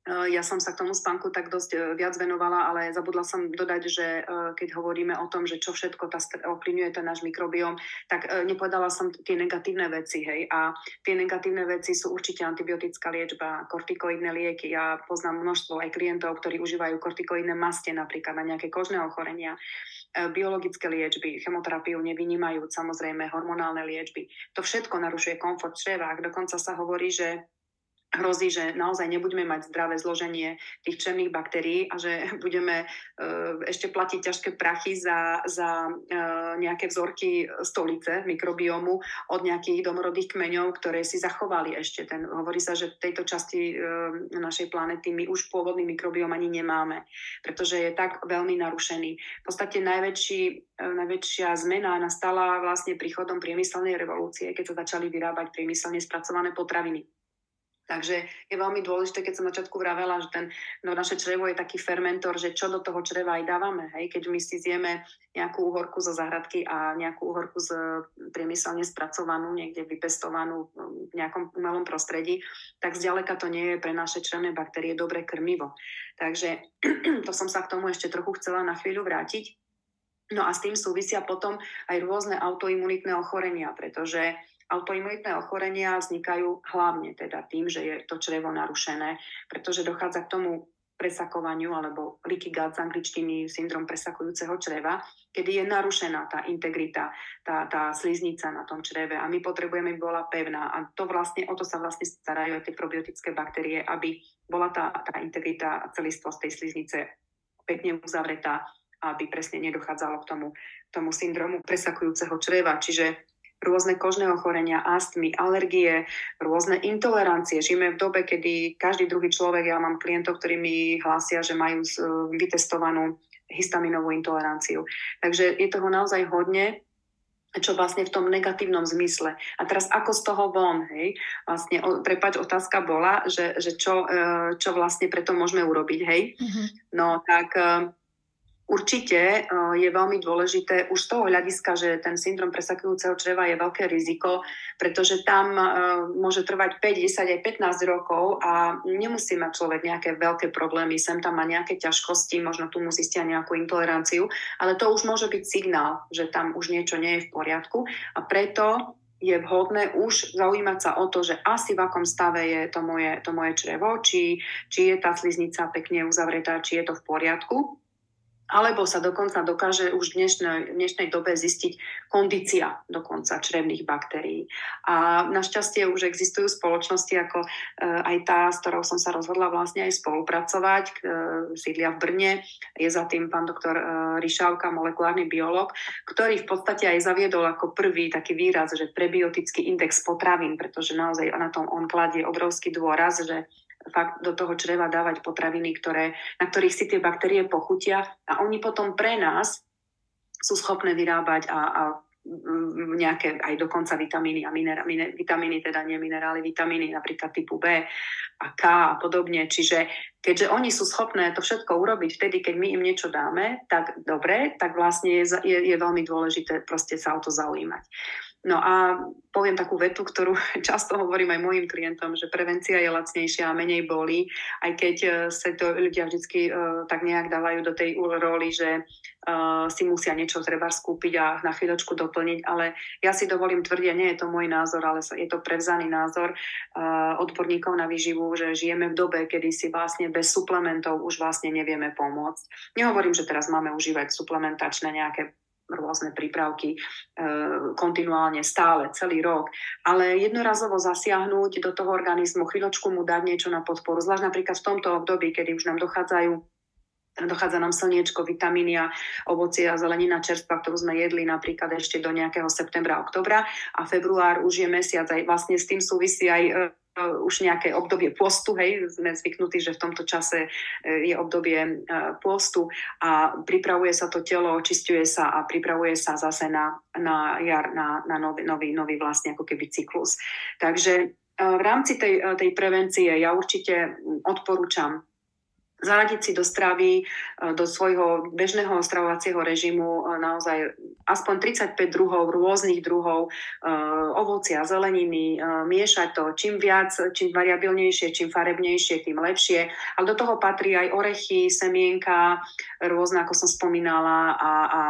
E, ja som sa k tomu spánku tak dosť e, viac venovala, ale zabudla som dodať, že e, keď hovoríme o tom, že čo všetko tá ovplyvňuje ten náš mikrobióm, tak nepovedala som tie negatívne veci, hej. A tie negatívne veci sú určite antibiotická liečba, kortikoidné lieky. Ja poznám množstvo aj klientov, ktorí užívajú kortikoidné maste napríklad na nejaké kožné ochorenia E, biologické liečby, chemoterapiu nevynímajúc, samozrejme hormonálne liečby. To všetko narušuje komfort čreva. Dokonca sa hovorí, že hrozí, že naozaj nebudeme mať zdravé zloženie tých černých baktérií a že <laughs> budeme uh, ešte platiť ťažké prachy za, za uh, nejaké vzorky stolice mikrobiomu od nejakých domorodých kmeňov, ktoré si zachovali ešte. Ten, hovorí sa, že v tejto časti našej planety my už pôvodný mikrobiom ani nemáme, pretože je tak veľmi narušený. V podstate najväčší, najväčšia zmena nastala vlastne príchodom priemyselnej revolúcie, keď sa začali vyrábať priemyselne spracované potraviny Takže je veľmi dôležité, keď som začiatku vravela, že ten, no, naše črevo je taký fermentor, že čo do toho čreva aj dávame. Hej? Keď my si zjeme nejakú uhorku zo zahradky a nejakú uhorku z priemyselne spracovanú, niekde vypestovanú v nejakom umelom prostredí, tak zďaleka to nie je pre naše črevné baktérie dobré krmivo. Takže <clears throat> to som sa k tomu ešte trochu chcela na chvíľu vrátiť. No a s tým súvisia potom aj rôzne autoimunitné ochorenia, pretože autoimunitné ochorenia vznikajú hlavne teda tým, že je to črevo narušené, pretože dochádza k tomu presakovaniu alebo leaky gut z angličtiny syndrom presakujúceho čreva, kedy je narušená tá integrita, tá, tá sliznica na tom čreve a my potrebujeme, aby bola pevná a to vlastne, o to sa vlastne starajú aj tie probiotické baktérie, aby bola tá, tá integrita a celistvosť tej sliznice pekne uzavretá, aby presne nedochádzalo k tomu, tomu syndromu presakujúceho čreva. Čiže rôzne kožné ochorenia, astmy, alergie, rôzne intolerancie. Žijeme v dobe, kedy každý druhý človek, ja mám klientov, ktorí mi hlásia, že majú vytestovanú histaminovú intoleranciu. Takže je toho naozaj hodne, čo vlastne v tom negatívnom zmysle. A teraz ako z toho von, hej? Vlastne, prepač, otázka bola, že, že čo, e, čo vlastne preto môžeme urobiť, hej? Mm-hmm. No tak e, Určite eh, je veľmi dôležité už z toho hľadiska, že ten syndrom presakujúceho čreva je veľké riziko, pretože tam eh, môže trvať 5, 10 aj 15 rokov a nemusí mať človek nejaké veľké problémy, sem tam má nejaké ťažkosti, možno tu musí stiať nejakú intoleranciu, ale to už môže byť signál, že tam už niečo nie je v poriadku. A preto je vhodné už zaujímať sa o to, že asi v akom stave je to moje, to moje črevo, či, či je tá sliznica pekne uzavretá, či je to v poriadku alebo sa dokonca dokáže už v dnešnej, v dnešnej dobe zistiť kondícia dokonca črevných baktérií. A našťastie už existujú spoločnosti ako e, aj tá, s ktorou som sa rozhodla vlastne aj spolupracovať, e, sídlia v Brne, je za tým pán doktor e, Ryšávka, molekulárny biolog, ktorý v podstate aj zaviedol ako prvý taký výraz, že prebiotický index potravín, pretože naozaj na tom on kladie obrovský dôraz, že fakt do toho čreva dávať potraviny, ktoré, na ktorých si tie baktérie pochutia a oni potom pre nás sú schopné vyrábať a, a nejaké aj dokonca vitamíny a minera, mine, vitamíny, teda nie minerály, vitamíny napríklad typu B a K a podobne. Čiže keďže oni sú schopné to všetko urobiť vtedy, keď my im niečo dáme, tak dobre, tak vlastne je, je, je veľmi dôležité proste sa o to zaujímať. No a poviem takú vetu, ktorú <laughs> často hovorím aj mojim klientom, že prevencia je lacnejšia a menej bolí, aj keď e, sa to ľudia vždy uh, tak nejak dávajú do tej roli, že uh, si musia niečo treba skúpiť a na chvíľočku doplniť, ale ja si dovolím tvrdiť, nie je to môj názor, ale je to prevzaný názor odborníkov na výživu, že žijeme v dobe, kedy si vlastne bez suplementov už vlastne nevieme pomôcť. Nehovorím, že teraz máme užívať suplementačné nejaké rôzne prípravky e, kontinuálne, stále, celý rok. Ale jednorazovo zasiahnuť do toho organizmu, chvíľočku mu dať niečo na podporu, zvlášť napríklad v tomto období, kedy už nám dochádzajú Dochádza nám slniečko, vitamíny a ovocie a zelenina čerstva, ktorú sme jedli napríklad ešte do nejakého septembra, oktobra a február už je mesiac. Aj vlastne s tým súvisí aj e, už nejaké obdobie postu, hej, sme zvyknutí, že v tomto čase uh, je obdobie uh, postu a pripravuje sa to telo, očistuje sa a pripravuje sa zase na, na jar, na, na nový, nový, nový vlastne ako keby cyklus. Takže v rámci tej, tej prevencie ja určite odporúčam zaradiť si do stravy, e, do svojho bežného stravovacieho režimu e, naozaj aspoň 35 druhov, rôznych druhov e, ovocia, zeleniny, miešať to čím viac, čím variabilnejšie, čím farebnejšie, tým lepšie. Ale do toho patrí aj orechy, semienka, rôzne, ako som spomínala, a, a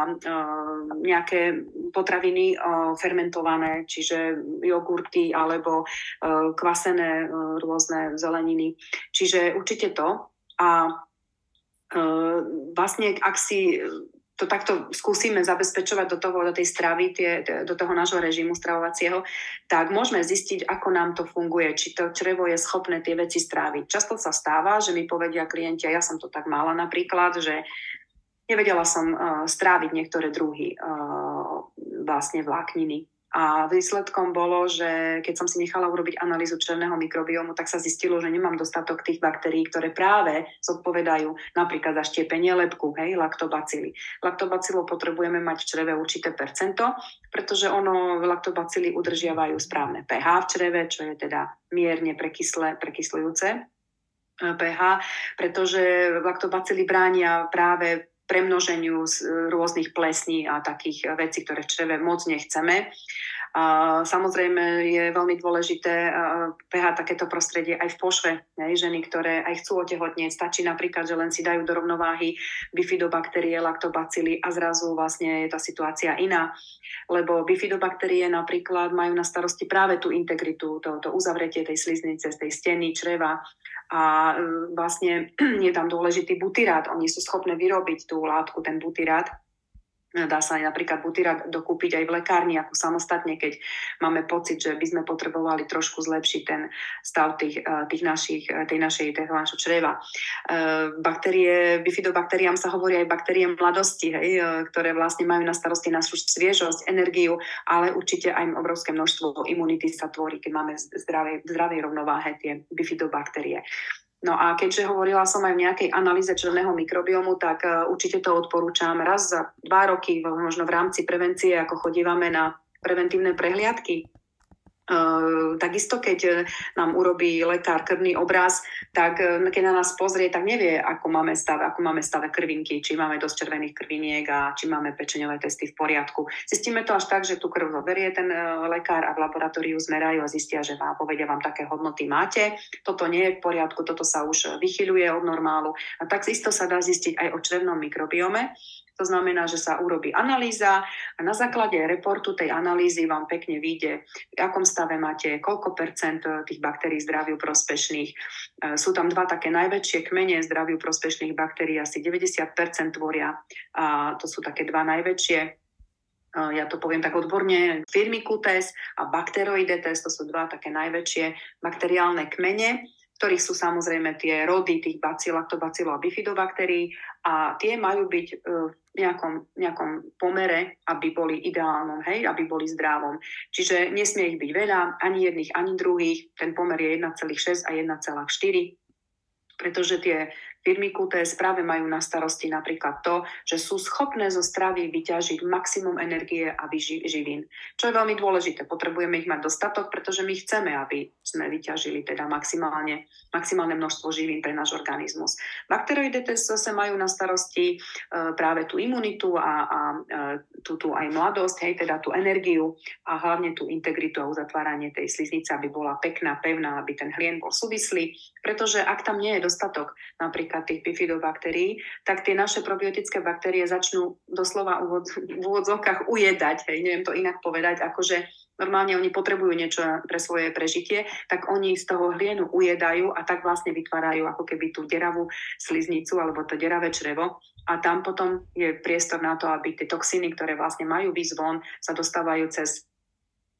nejaké potraviny fermentované, čiže jogurty alebo kvasené rôzne zeleniny. Čiže určite to. A e, vlastne, ak si to takto skúsime zabezpečovať do, toho, do tej stravy, tie, do toho nášho režimu stravovacieho, tak môžeme zistiť, ako nám to funguje, či to črevo je schopné tie veci stráviť. Často sa stáva, že mi povedia klienti, a ja som to tak mala napríklad, že nevedela som uh, stráviť niektoré druhy uh, vlastne vlákniny A výsledkom bolo, že keď som si nechala urobiť analýzu černého mikrobiomu, tak sa zistilo, že nemám dostatok tých baktérií, ktoré práve zodpovedajú napríklad za štiepenie lepku, hej, laktobacily. Laktobacilo potrebujeme mať v čreve určité percento, pretože ono laktobacily udržiavajú správne pH v čreve, čo je teda mierne prekysle, prekyslujúce eh, pH, pretože laktobacily bránia práve premnoženiu z rôznych plesní a takých vecí, ktoré v čreve moc nechceme. Samozrejme je veľmi dôležité behať takéto prostredie aj v pošve. Ženy, ktoré aj chcú otehotnieť, stačí napríklad, že len si dajú do rovnováhy bifidobakterie, laktobacily a zrazu vlastne je tá situácia iná. Lebo bifidobakterie napríklad majú na starosti práve tú integritu, to, to uzavretie tej sliznice, z tej steny, čreva a vlastne <clears throat> je tam dôležitý butyrát. Oni sú schopné vyrobiť tú látku, ten butyrát, Dá sa aj napríklad butyrát dokúpiť aj v lekárni ako samostatne, keď máme pocit, že by sme potrebovali trošku zlepšiť ten stav tých, eh, tých našich, eh, tej našej, tej čreva. Eh, baktérie, bifidobakteriám sa hovorí aj baktérie mladosti, hej, ktoré vlastne majú na starosti našu sviežosť, energiu, ale určite aj obrovské množstvo imunity sa tvorí, keď máme zdravej, zdravej rovnováhe tie bifidobakterie. No a keďže hovorila som aj v nejakej analýze černého mikrobiomu, tak uh, určite to odporúčam raz za dva roky, možno v rámci prevencie, ako chodívame na preventívne prehliadky takisto, keď e, nám urobí lekár krvný obraz, tak uh, keď na nás pozrie, tak nevie, ako máme stav, ako máme stave krvinky, či máme dosť červených krviniek a či máme pečeňové testy v poriadku. Zistíme to až tak, že tú krv zoberie ten uh, lekár a v laboratóriu zmerajú a zistia, že vám povedia vám také hodnoty máte. Toto nie je v poriadku, toto sa už vychyluje od normálu. A tak isto sa dá zistiť aj o črevnom mikrobiome. To znamená, že sa urobí analýza a na základe reportu tej analýzy vám pekne vyjde, v akom stave máte, koľko percent eh, tých baktérií zdraviu prospešných. Eh, sú tam dva také najväčšie kmene zdraviu prospešných baktérií, asi 90 tvoria. A to sú také dva najväčšie eh, ja to poviem tak odborne, Firmicutes a Bacteroidetes, to sú dva také najväčšie bakteriálne kmene ktorých sú samozrejme tie rody tých bacil, lactobacillov a bifidobaktérií a tie majú byť e, v nejakom, nejakom pomere, aby boli ideálnom, hej, aby boli zdravom. Čiže nesmie ich byť veľa, ani jedných, ani druhých. Ten pomer je 1,6 a 1,4 pretože tie Firmy QTS práve majú na starosti napríklad to, že sú schopné zo stravy vyťažiť maximum energie a živín. Čo je veľmi dôležité. Potrebujeme ich mať dostatok, pretože my chceme, aby sme vyťažili teda maximálne, maximálne množstvo živín pre náš organizmus. Bakteroidetes zase majú na starosti e, práve tú imunitu a, a e, tú, tú aj mladosť, hej, teda tú energiu a hlavne tú integritu a uzatváranie tej sliznice, aby bola pekná, pevná, aby ten hlien bol súvislý. Pretože ak tam nie je dostatok napríklad napríklad tých bifidobakterií, tak tie naše probiotické baktérie začnú doslova v úvodzovkách ujedať, hej, neviem to inak povedať, akože normálne oni potrebujú niečo pre svoje prežitie, tak oni z toho hlienu ujedajú a tak vlastne vytvárajú ako keby tú deravú sliznicu alebo to deravé črevo. A tam potom je priestor na to, aby tie toxíny, ktoré vlastne majú výsť von, sa dostávajú cez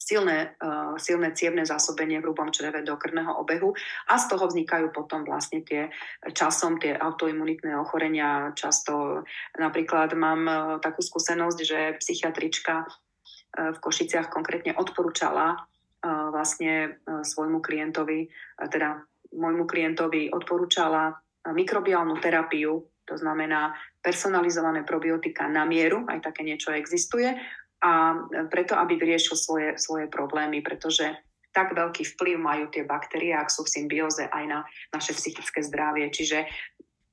silné, uh, silné cievne zásobenie v hrubom čreve do krvného obehu a z toho vznikajú potom vlastne tie časom tie autoimunitné ochorenia. Často napríklad mám uh, takú skúsenosť, že psychiatrička uh, v Košiciach konkrétne odporúčala vlastne svojmu klientovi, teda môjmu klientovi odporúčala mikrobiálnu terapiu, to znamená personalizované probiotika na mieru, aj také niečo existuje, a preto, aby vyriešil svoje, svoje problémy, pretože tak veľký vplyv majú tie baktérie, ak sú v symbióze aj na naše psychické zdravie. Čiže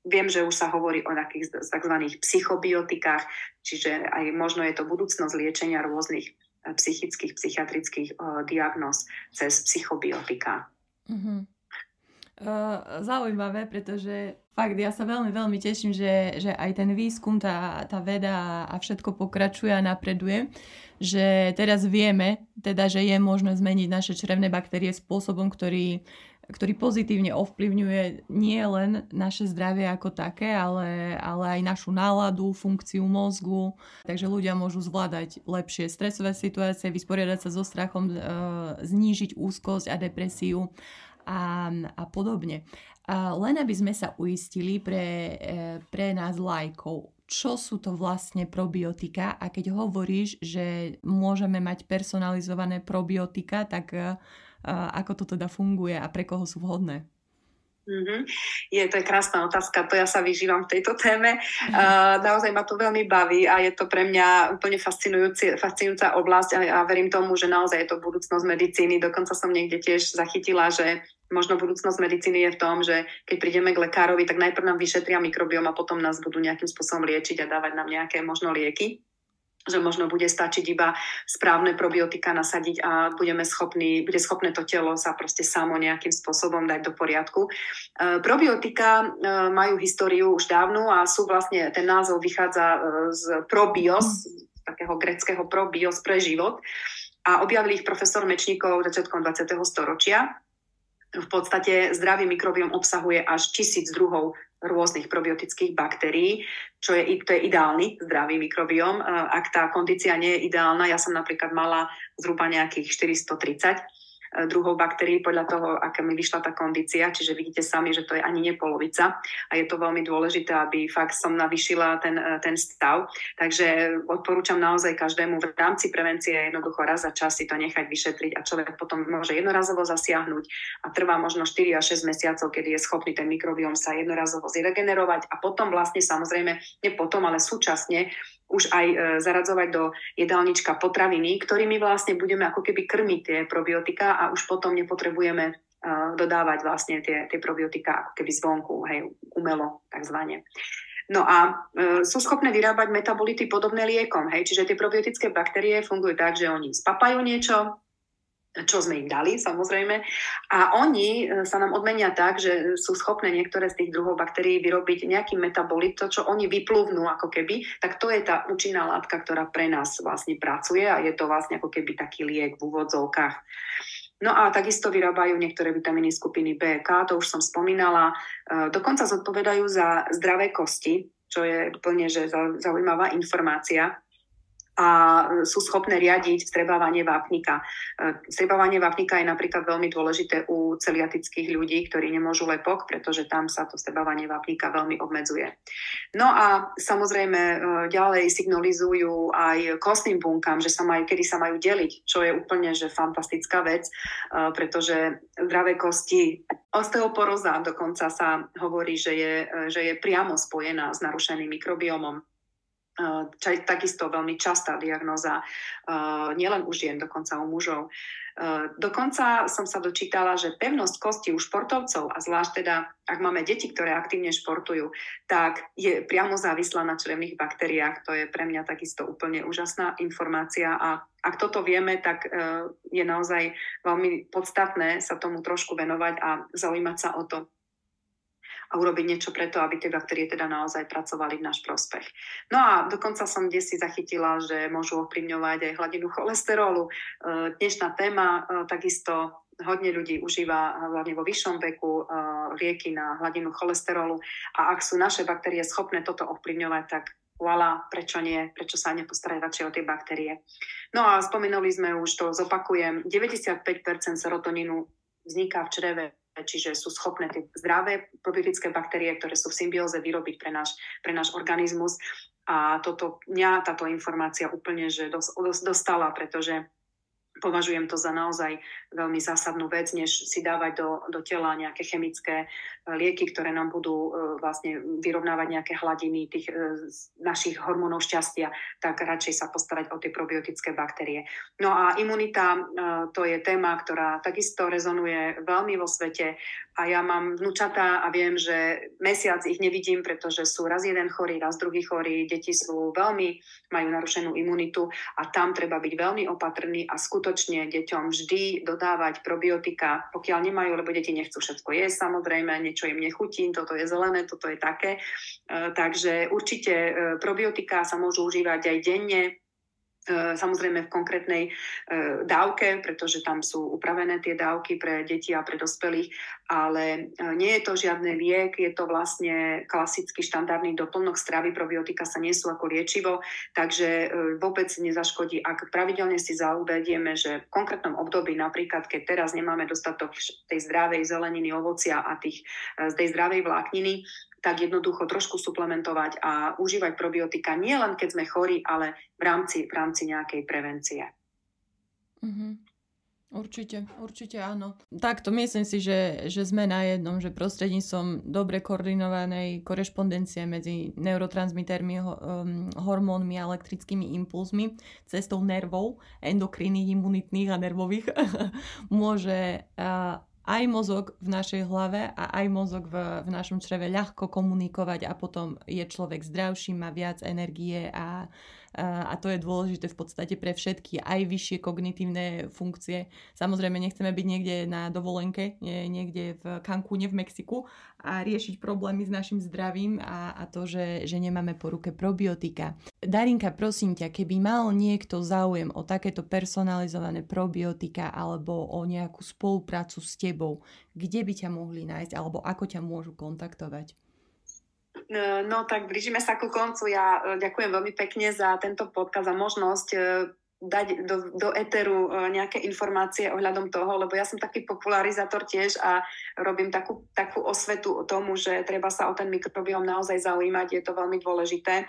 viem, že už sa hovorí o takých tzv. psychobiotikách, čiže aj možno je to budúcnosť liečenia rôznych eh, psychických, psychiatrických uh, diagnóz cez psychobiotika. Mm-hmm. Uh, zaujímavé, pretože fakt ja sa veľmi, veľmi teším, že, že aj ten výskum, tá, tá veda a všetko pokračuje a napreduje, že teraz vieme, teda, že je možné zmeniť naše črevné baktérie spôsobom, ktorý, ktorý pozitívne ovplyvňuje nie len naše zdravie ako také, ale, ale aj našu náladu, funkciu mozgu. Takže ľudia môžu zvládať lepšie stresové situácie, vysporiadať sa so strachom, e, znížiť úzkosť a depresiu a, a podobne. A len aby sme sa uistili pre, e, pre nás lajkov, čo sú to vlastne probiotika a keď hovoríš, že môžeme mať personalizované probiotika, tak e, ako to teda funguje a pre koho sú vhodné? Mm-hmm. Je, to je krásna otázka, to ja sa vyžívam v tejto téme. Uh, naozaj ma to veľmi baví a je to pre mňa úplne fascinujúca oblasť a, a verím tomu, že naozaj je to budúcnosť medicíny. Dokonca som niekde tiež zachytila, že možno budúcnosť medicíny je v tom, že keď prídeme k lekárovi, tak najprv nám vyšetria mikrobiom a potom nás budú nejakým spôsobom liečiť a dávať nám nejaké možno lieky že možno bude stačiť iba správne probiotika nasadiť a budeme schopní, bude schopné to telo sa proste samo nejakým spôsobom dať do poriadku. E, probiotika e, majú históriu už dávnu a sú vlastne, ten názov vychádza e, z probios, z takého greckého probios pre život a objavili ich profesor Mečníkov začiatkom 20. storočia v podstate zdravý mikrobiom obsahuje až tisíc druhov rôznych probiotických baktérií, čo je, to je ideálny zdravý mikrobiom. Ak tá kondícia nie je ideálna, ja som napríklad mala zhruba nejakých 430 E, druhov baktérií podľa toho, aká mi vyšla tá kondícia. Čiže vidíte sami, že to je ani nepolovica a je to veľmi dôležité, aby fakt som navyšila ten, e, ten stav. Takže odporúčam naozaj každému v rámci prevencie jednoducho raz za čas si to nechať vyšetriť a človek potom môže jednorazovo zasiahnuť a trvá možno 4 až 6 mesiacov, kedy je schopný ten mikrobióm sa jednorazovo zregenerovať a potom vlastne samozrejme, nie potom, ale súčasne už aj e, zaradzovať do jedálnička potraviny, ktorými vlastne budeme ako keby krmiť tie probiotika a už potom nepotrebujeme e, dodávať vlastne tie, tie probiotika ako keby zvonku, hej, umelo takzvané. No a e, sú schopné vyrábať metabolity podobné liekom, hej, čiže tie probiotické baktérie fungujú tak, že oni spapajú niečo, čo sme im dali samozrejme. A oni e, sa nám odmenia tak, že sú schopné niektoré z tých druhov baktérií vyrobiť nejaký metabolit, to, čo oni vyplúvnú ako keby, tak to je tá účinná látka, ktorá pre nás vlastne pracuje a je to vlastne ako keby taký liek v úvodzovkách. No a takisto vyrábajú niektoré vitamíny skupiny B, K, to už som spomínala. E, dokonca zodpovedajú za zdravé kosti, čo je úplne že zaujímavá informácia a sú schopné riadiť strebávanie vápnika. Strebávanie vápnika je napríklad veľmi dôležité u celiatických ľudí, ktorí nemôžu lepok, pretože tam sa to strebávanie vápnika veľmi obmedzuje. No a samozrejme e, ďalej signalizujú aj kostným bunkám, že sa majú, kedy sa majú deliť, čo je úplne že fantastická vec, e, pretože zdravé kosti, osteoporóza dokonca sa hovorí, že je, e, že je priamo spojená s narušeným mikrobiomom takisto veľmi častá diagnoza, nielen u žien, dokonca u mužov. Dokonca som sa dočítala, že pevnosť kosti u športovcov, a zvlášť teda, ak máme deti, ktoré aktívne športujú, tak je priamo závislá na črevných baktériách. To je pre mňa takisto úplne úžasná informácia a ak toto vieme, tak je naozaj veľmi podstatné sa tomu trošku venovať a zaujímať sa o to, a urobiť niečo preto, aby tie baktérie teda naozaj pracovali v náš prospech. No a dokonca som kde si zachytila, že môžu ovplyvňovať aj hladinu cholesterolu. E, dnešná téma e, takisto hodne ľudí užíva hlavne vo vyššom veku e, lieky na hladinu cholesterolu a ak sú naše baktérie schopné toto ovplyvňovať, tak voilà, prečo nie, prečo sa nepostarať radšej o tie baktérie. No a spomenuli sme už, to zopakujem, 95% serotonínu vzniká v čreve čiže sú schopné tie zdravé probiotické baktérie, ktoré sú v symbióze, vyrobiť pre náš, pre náš organizmus. A toto, mňa táto informácia úplne že dos, dos, dostala, pretože považujem to za naozaj veľmi zásadnú vec, než si dávať do, do tela nejaké chemické e, lieky, ktoré nám budú e, vlastne vyrovnávať nejaké hladiny tých e, našich hormónov šťastia, tak radšej sa postarať o tie probiotické baktérie. No a imunita, to je téma, ktorá takisto rezonuje veľmi vo svete a ja mám vnúčatá a viem, že mesiac ich nevidím, pretože sú raz jeden chorý, raz druhý chorý, deti sú veľmi, majú narušenú imunitu a tam treba byť veľmi opatrný a skutočne deťom vždy dodávať probiotika, pokiaľ nemajú, lebo deti nechcú všetko jesť, samozrejme, niečo im nechutí, toto je zelené, toto je také. E, takže určite e, probiotika sa môžu užívať aj denne, samozrejme v konkrétnej e, dávke, pretože tam sú upravené tie dávky pre deti a pre dospelých ale nie je to žiadny liek, je to vlastne klasický štandardný doplnok stravy, probiotika sa nesú ako liečivo, takže vôbec nezaškodí, ak pravidelne si zauvedieme, že v konkrétnom období, napríklad keď teraz nemáme dostatok tej zdravej zeleniny, ovocia a tých, z tej zdravej vlákniny, tak jednoducho trošku suplementovať a užívať probiotika nie len keď sme chorí, ale v rámci, v rámci nejakej prevencie. Mm-hmm. Určite, určite áno. Takto myslím si, že, že sme na jednom, že prostredníctvom dobre koordinovanej korešpondencie medzi neurotransmitermi, hormónmi a elektrickými impulzmi, cestou nervov, endokrinných, imunitných a nervových, <laughs> môže aj mozog v našej hlave a aj mozog v, v našom čreve ľahko komunikovať a potom je človek zdravší, má viac energie a a to je dôležité v podstate pre všetky, aj vyššie kognitívne funkcie. Samozrejme, nechceme byť niekde na dovolenke, niekde v Cancúne v Mexiku a riešiť problémy s našim zdravím a, a to, že, že nemáme po ruke probiotika. Darinka, prosím ťa, keby mal niekto záujem o takéto personalizované probiotika alebo o nejakú spoluprácu s tebou, kde by ťa mohli nájsť alebo ako ťa môžu kontaktovať? E, no tak blížime sa ku koncu. Ja e, ďakujem veľmi pekne za tento podcast a možnosť e, dať do, do eteru nejaké informácie ohľadom toho, lebo ja som taký popularizátor tiež a robím takú, takú osvetu o tomu, že treba sa o ten mikrobióm naozaj zaujímať, je to veľmi dôležité.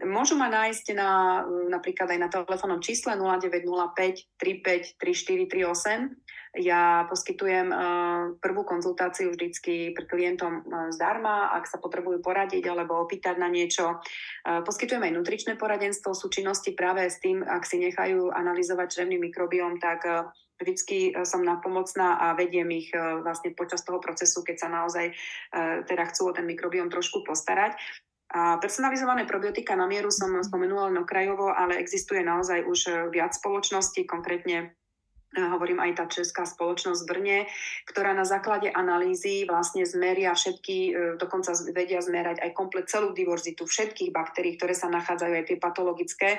Môžu ma nájsť na, napríklad aj na telefónnom čísle 0905 35 3438 ja poskytujem eh, prvú konzultáciu vždycky pri klientom eh, zdarma, ak sa potrebujú poradiť alebo opýtať na niečo. Eh, poskytujem aj nutričné poradenstvo v súčinnosti práve s tým, ak si nechajú analyzovať črevný mikrobióm, tak vždycky som napomocná a vediem ich vlastne počas toho procesu, keď sa naozaj teda chcú o ten mikrobióm trošku postarať. A personalizované probiotika na mieru som spomenula len okrajovo, ale existuje naozaj už viac spoločností, konkrétne hovorím aj tá česká spoločnosť v Brne, ktorá na základe analýzy vlastne zmeria všetky, e, dokonca vedia zmerať aj komplet celú diverzitu všetkých baktérií, ktoré sa nachádzajú aj tie patologické.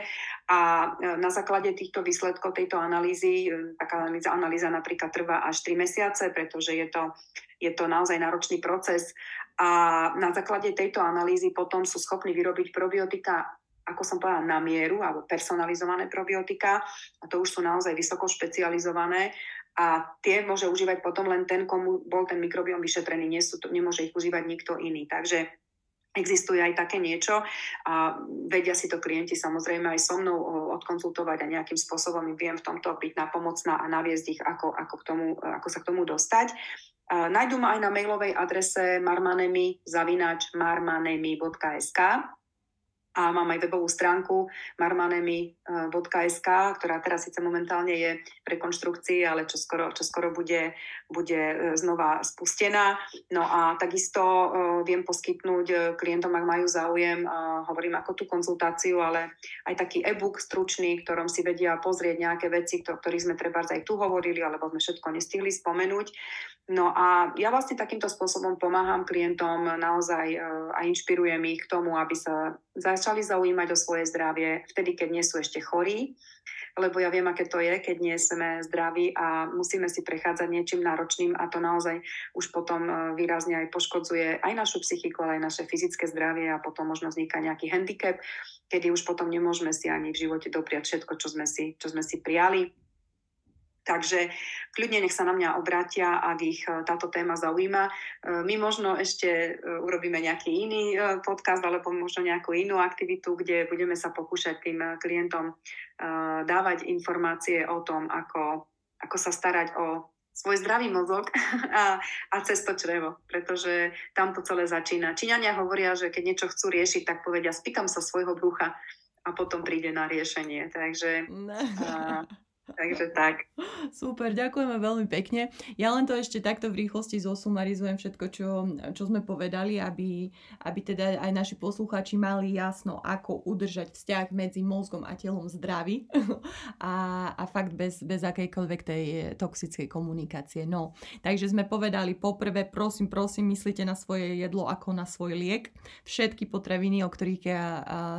A e, na základe týchto výsledkov tejto analýzy, e, taká analýza, analýza napríklad trvá až 3 mesiace, pretože je to, je to naozaj náročný proces. A na základe tejto analýzy potom sú schopní vyrobiť probiotika ako som povedala, na mieru alebo personalizované probiotika a to už sú naozaj vysoko špecializované a tie môže užívať potom len ten, komu bol ten mikrobióm vyšetrený, Nie sú nemôže ich užívať nikto iný. Takže Existuje aj také niečo a vedia si to klienti samozrejme aj so mnou odkonzultovať a nejakým spôsobom viem v tomto byť napomocná a naviesť ich, ako, ako, k tomu, ako sa k tomu dostať. Nájdú ma aj na mailovej adrese marmanemi zavinač marmanemi.sk a mám aj webovú stránku marmanemi.sk, ktorá teraz síce momentálne je v rekonštrukcii, ale čo skoro, čo skoro bude, bude e, znova spustená. No a takisto uh, viem poskytnúť e, klientom, ak majú záujem, hovorím ako tú konzultáciu, ale aj taký e-book stručný, ktorom si vedia pozrieť nejaké veci, o ktorých sme treba aj tu hovorili, alebo sme všetko nestihli spomenúť. No a ja vlastne takýmto spôsobom pomáham klientom naozaj a inšpirujem ich k tomu, aby sa začali zaujímať o svoje zdravie vtedy, keď nie sú ešte chorí, lebo ja viem, aké to je, keď nie sme zdraví a musíme si prechádzať niečím náročným a to naozaj už potom výrazne aj poškodzuje aj našu psychiku, ale aj naše fyzické zdravie a potom možno vzniká nejaký handicap, kedy už potom nemôžeme si ani v živote dopriať všetko, čo sme si, čo sme si prijali Takže kľudne nech sa na mňa obrátia, ak ich e, táto téma zaujíma. E, my možno ešte e, urobíme nejaký iný podcast alebo možno nejakú inú aktivitu, kde budeme sa pokúšať tým klientom dávať informácie o tom, ako, ako sa starať o svoj zdravý mozog <laughs> a, a cez to črevo, pretože tam to celé začína. Číňania hovoria, že keď niečo chcú riešiť, tak povedia, spýtam sa svojho brucha a potom príde na riešenie. Takže... A, Takže tak. Super, ďakujeme veľmi pekne. Ja len to ešte takto v rýchlosti zosumarizujem všetko, čo, čo sme povedali, aby, aby teda aj naši poslucháči mali jasno, ako udržať vzťah medzi mozgom a telom zdravý <laughs> a, a fakt bez, bez akejkoľvek tej toxickej komunikácie. No, takže sme povedali poprvé, prosím, prosím, myslíte na svoje jedlo ako na svoj liek. Všetky potraviny, o ktorých ja,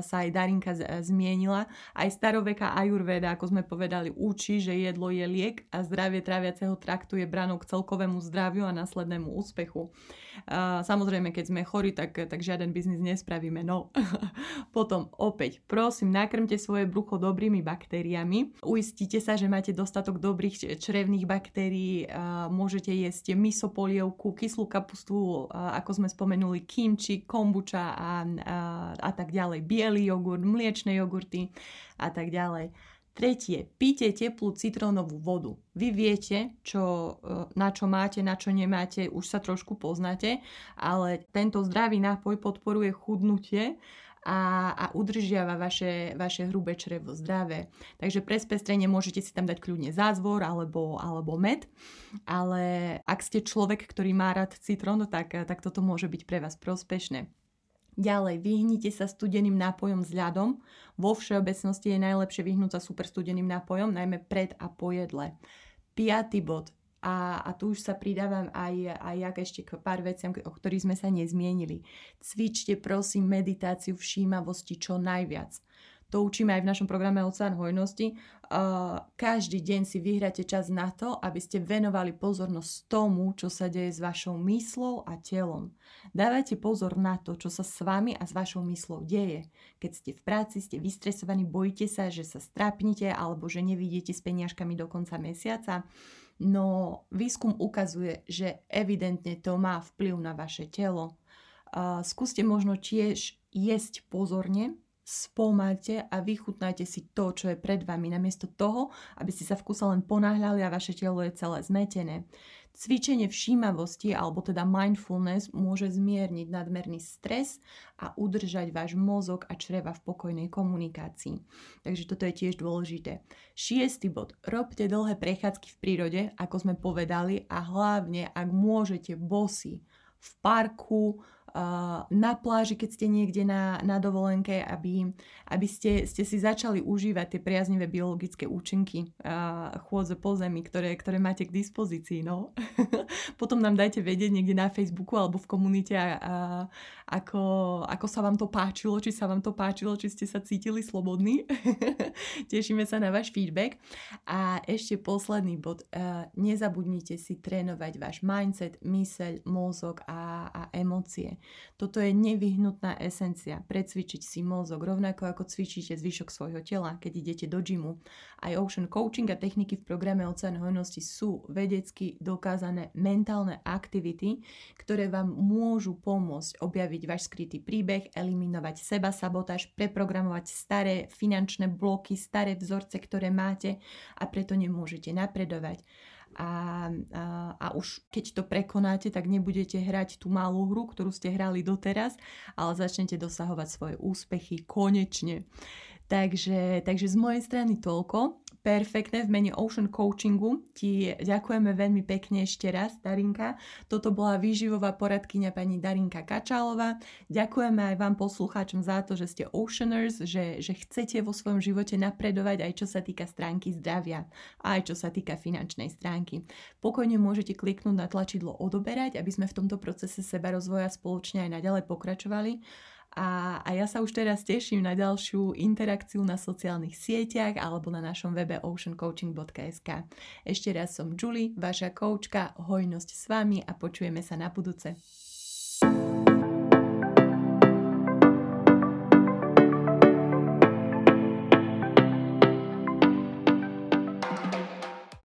sa aj Darinka zmienila, aj staroveká ajurveda, ako sme povedali, uč naučí, že jedlo je liek a zdravie tráviaceho traktu je branou k celkovému zdraviu a následnému úspechu. Samozrejme, keď sme chorí, tak, tak žiaden biznis nespravíme. No. <laughs> Potom opäť, prosím, nakrmte svoje brucho dobrými baktériami. Uistite sa, že máte dostatok dobrých črevných baktérií. Môžete jesť misopolievku, kyslú kapustu, ako sme spomenuli, kimči, kombuča a, a, a tak ďalej. Bielý jogurt, mliečne jogurty a tak ďalej. Tretie, píte teplú citrónovú vodu. Vy viete, čo, e, na čo máte, na čo nemáte, už sa trošku poznáte, ale tento zdravý nápoj podporuje chudnutie a, a udržiava vaše, vaše hrubé črevo zdravé. Takže pre spestrenie môžete si tam dať kľudne zázvor alebo, alebo med, ale ak ste človek, ktorý má rád citrón, tak, tak toto môže byť pre vás prospešné. Ďalej, vyhnite sa studeným nápojom s ľadom. Vo všeobecnosti je najlepšie vyhnúť sa super studeným nápojom, najmä pred a po jedle. Piatý bod. A, a tu už sa pridávam aj, aj jak ešte k pár veciam, o ktorých sme sa nezmienili. Cvičte prosím meditáciu všímavosti čo najviac to učíme aj v našom programe Oceán hojnosti, uh, každý deň si vyhráte čas na to, aby ste venovali pozornosť tomu, čo sa deje s vašou myslou a telom. Dávajte pozor na to, čo sa s vami a s vašou myslou deje. Keď ste v práci, ste vystresovaní, bojíte sa, že sa strápnite alebo že nevidíte s peniažkami do konca mesiaca. No výskum ukazuje, že evidentne to má vplyv na vaše telo. Uh, skúste možno tiež jesť pozorne, spomalte a vychutnajte si to, čo je pred vami, namiesto toho, aby ste sa v kuse len ponáhľali a vaše telo je celé zmetené. Cvičenie všímavosti, alebo teda mindfulness, môže zmierniť nadmerný stres a udržať váš mozog a čreva v pokojnej komunikácii. Takže toto je tiež dôležité. Šiestý bod. Robte dlhé prechádzky v prírode, ako sme povedali, a hlavne, ak môžete, bosy v parku, na pláži, keď ste niekde na, na dovolenke, aby, aby ste, ste si začali užívať tie priaznivé biologické účinky chôdze po zemi, ktoré, ktoré máte k dispozícii. No. <laughs> Potom nám dajte vedieť niekde na Facebooku alebo v komunite, a, ako, ako sa vám to páčilo, či sa vám to páčilo, či ste sa cítili slobodní. <laughs> Tešíme sa na váš feedback. A ešte posledný bod. Nezabudnite si trénovať váš mindset, myseľ, mozog a, a emócie. Toto je nevyhnutná esencia. Precvičiť si mozog, rovnako ako cvičíte zvyšok svojho tela, keď idete do gymu. Aj Ocean Coaching a techniky v programe Oceán hojnosti sú vedecky dokázané mentálne aktivity, ktoré vám môžu pomôcť objaviť váš skrytý príbeh, eliminovať seba sabotáž, preprogramovať staré finančné bloky, staré vzorce, ktoré máte a preto nemôžete napredovať a, a, a už keď to prekonáte, tak nebudete hrať tú malú hru, ktorú ste hrali doteraz, ale začnete dosahovať svoje úspechy konečne. Takže, takže z mojej strany toľko perfektné v mene Ocean Coachingu. Ti ďakujeme veľmi pekne ešte raz, Darinka. Toto bola výživová poradkyňa pani Darinka Kačálova. Ďakujeme aj vám poslucháčom za to, že ste Oceaners, že, že chcete vo svojom živote napredovať aj čo sa týka stránky zdravia aj čo sa týka finančnej stránky. Pokojne môžete kliknúť na tlačidlo odoberať, aby sme v tomto procese seba rozvoja spoločne aj naďalej pokračovali. A, a ja sa už teraz teším na ďalšiu interakciu na sociálnych sieťach alebo na našom webe oceancoaching.sk. Ešte raz som Julie, vaša koučka, hojnosť s vami a počujeme sa na budúce.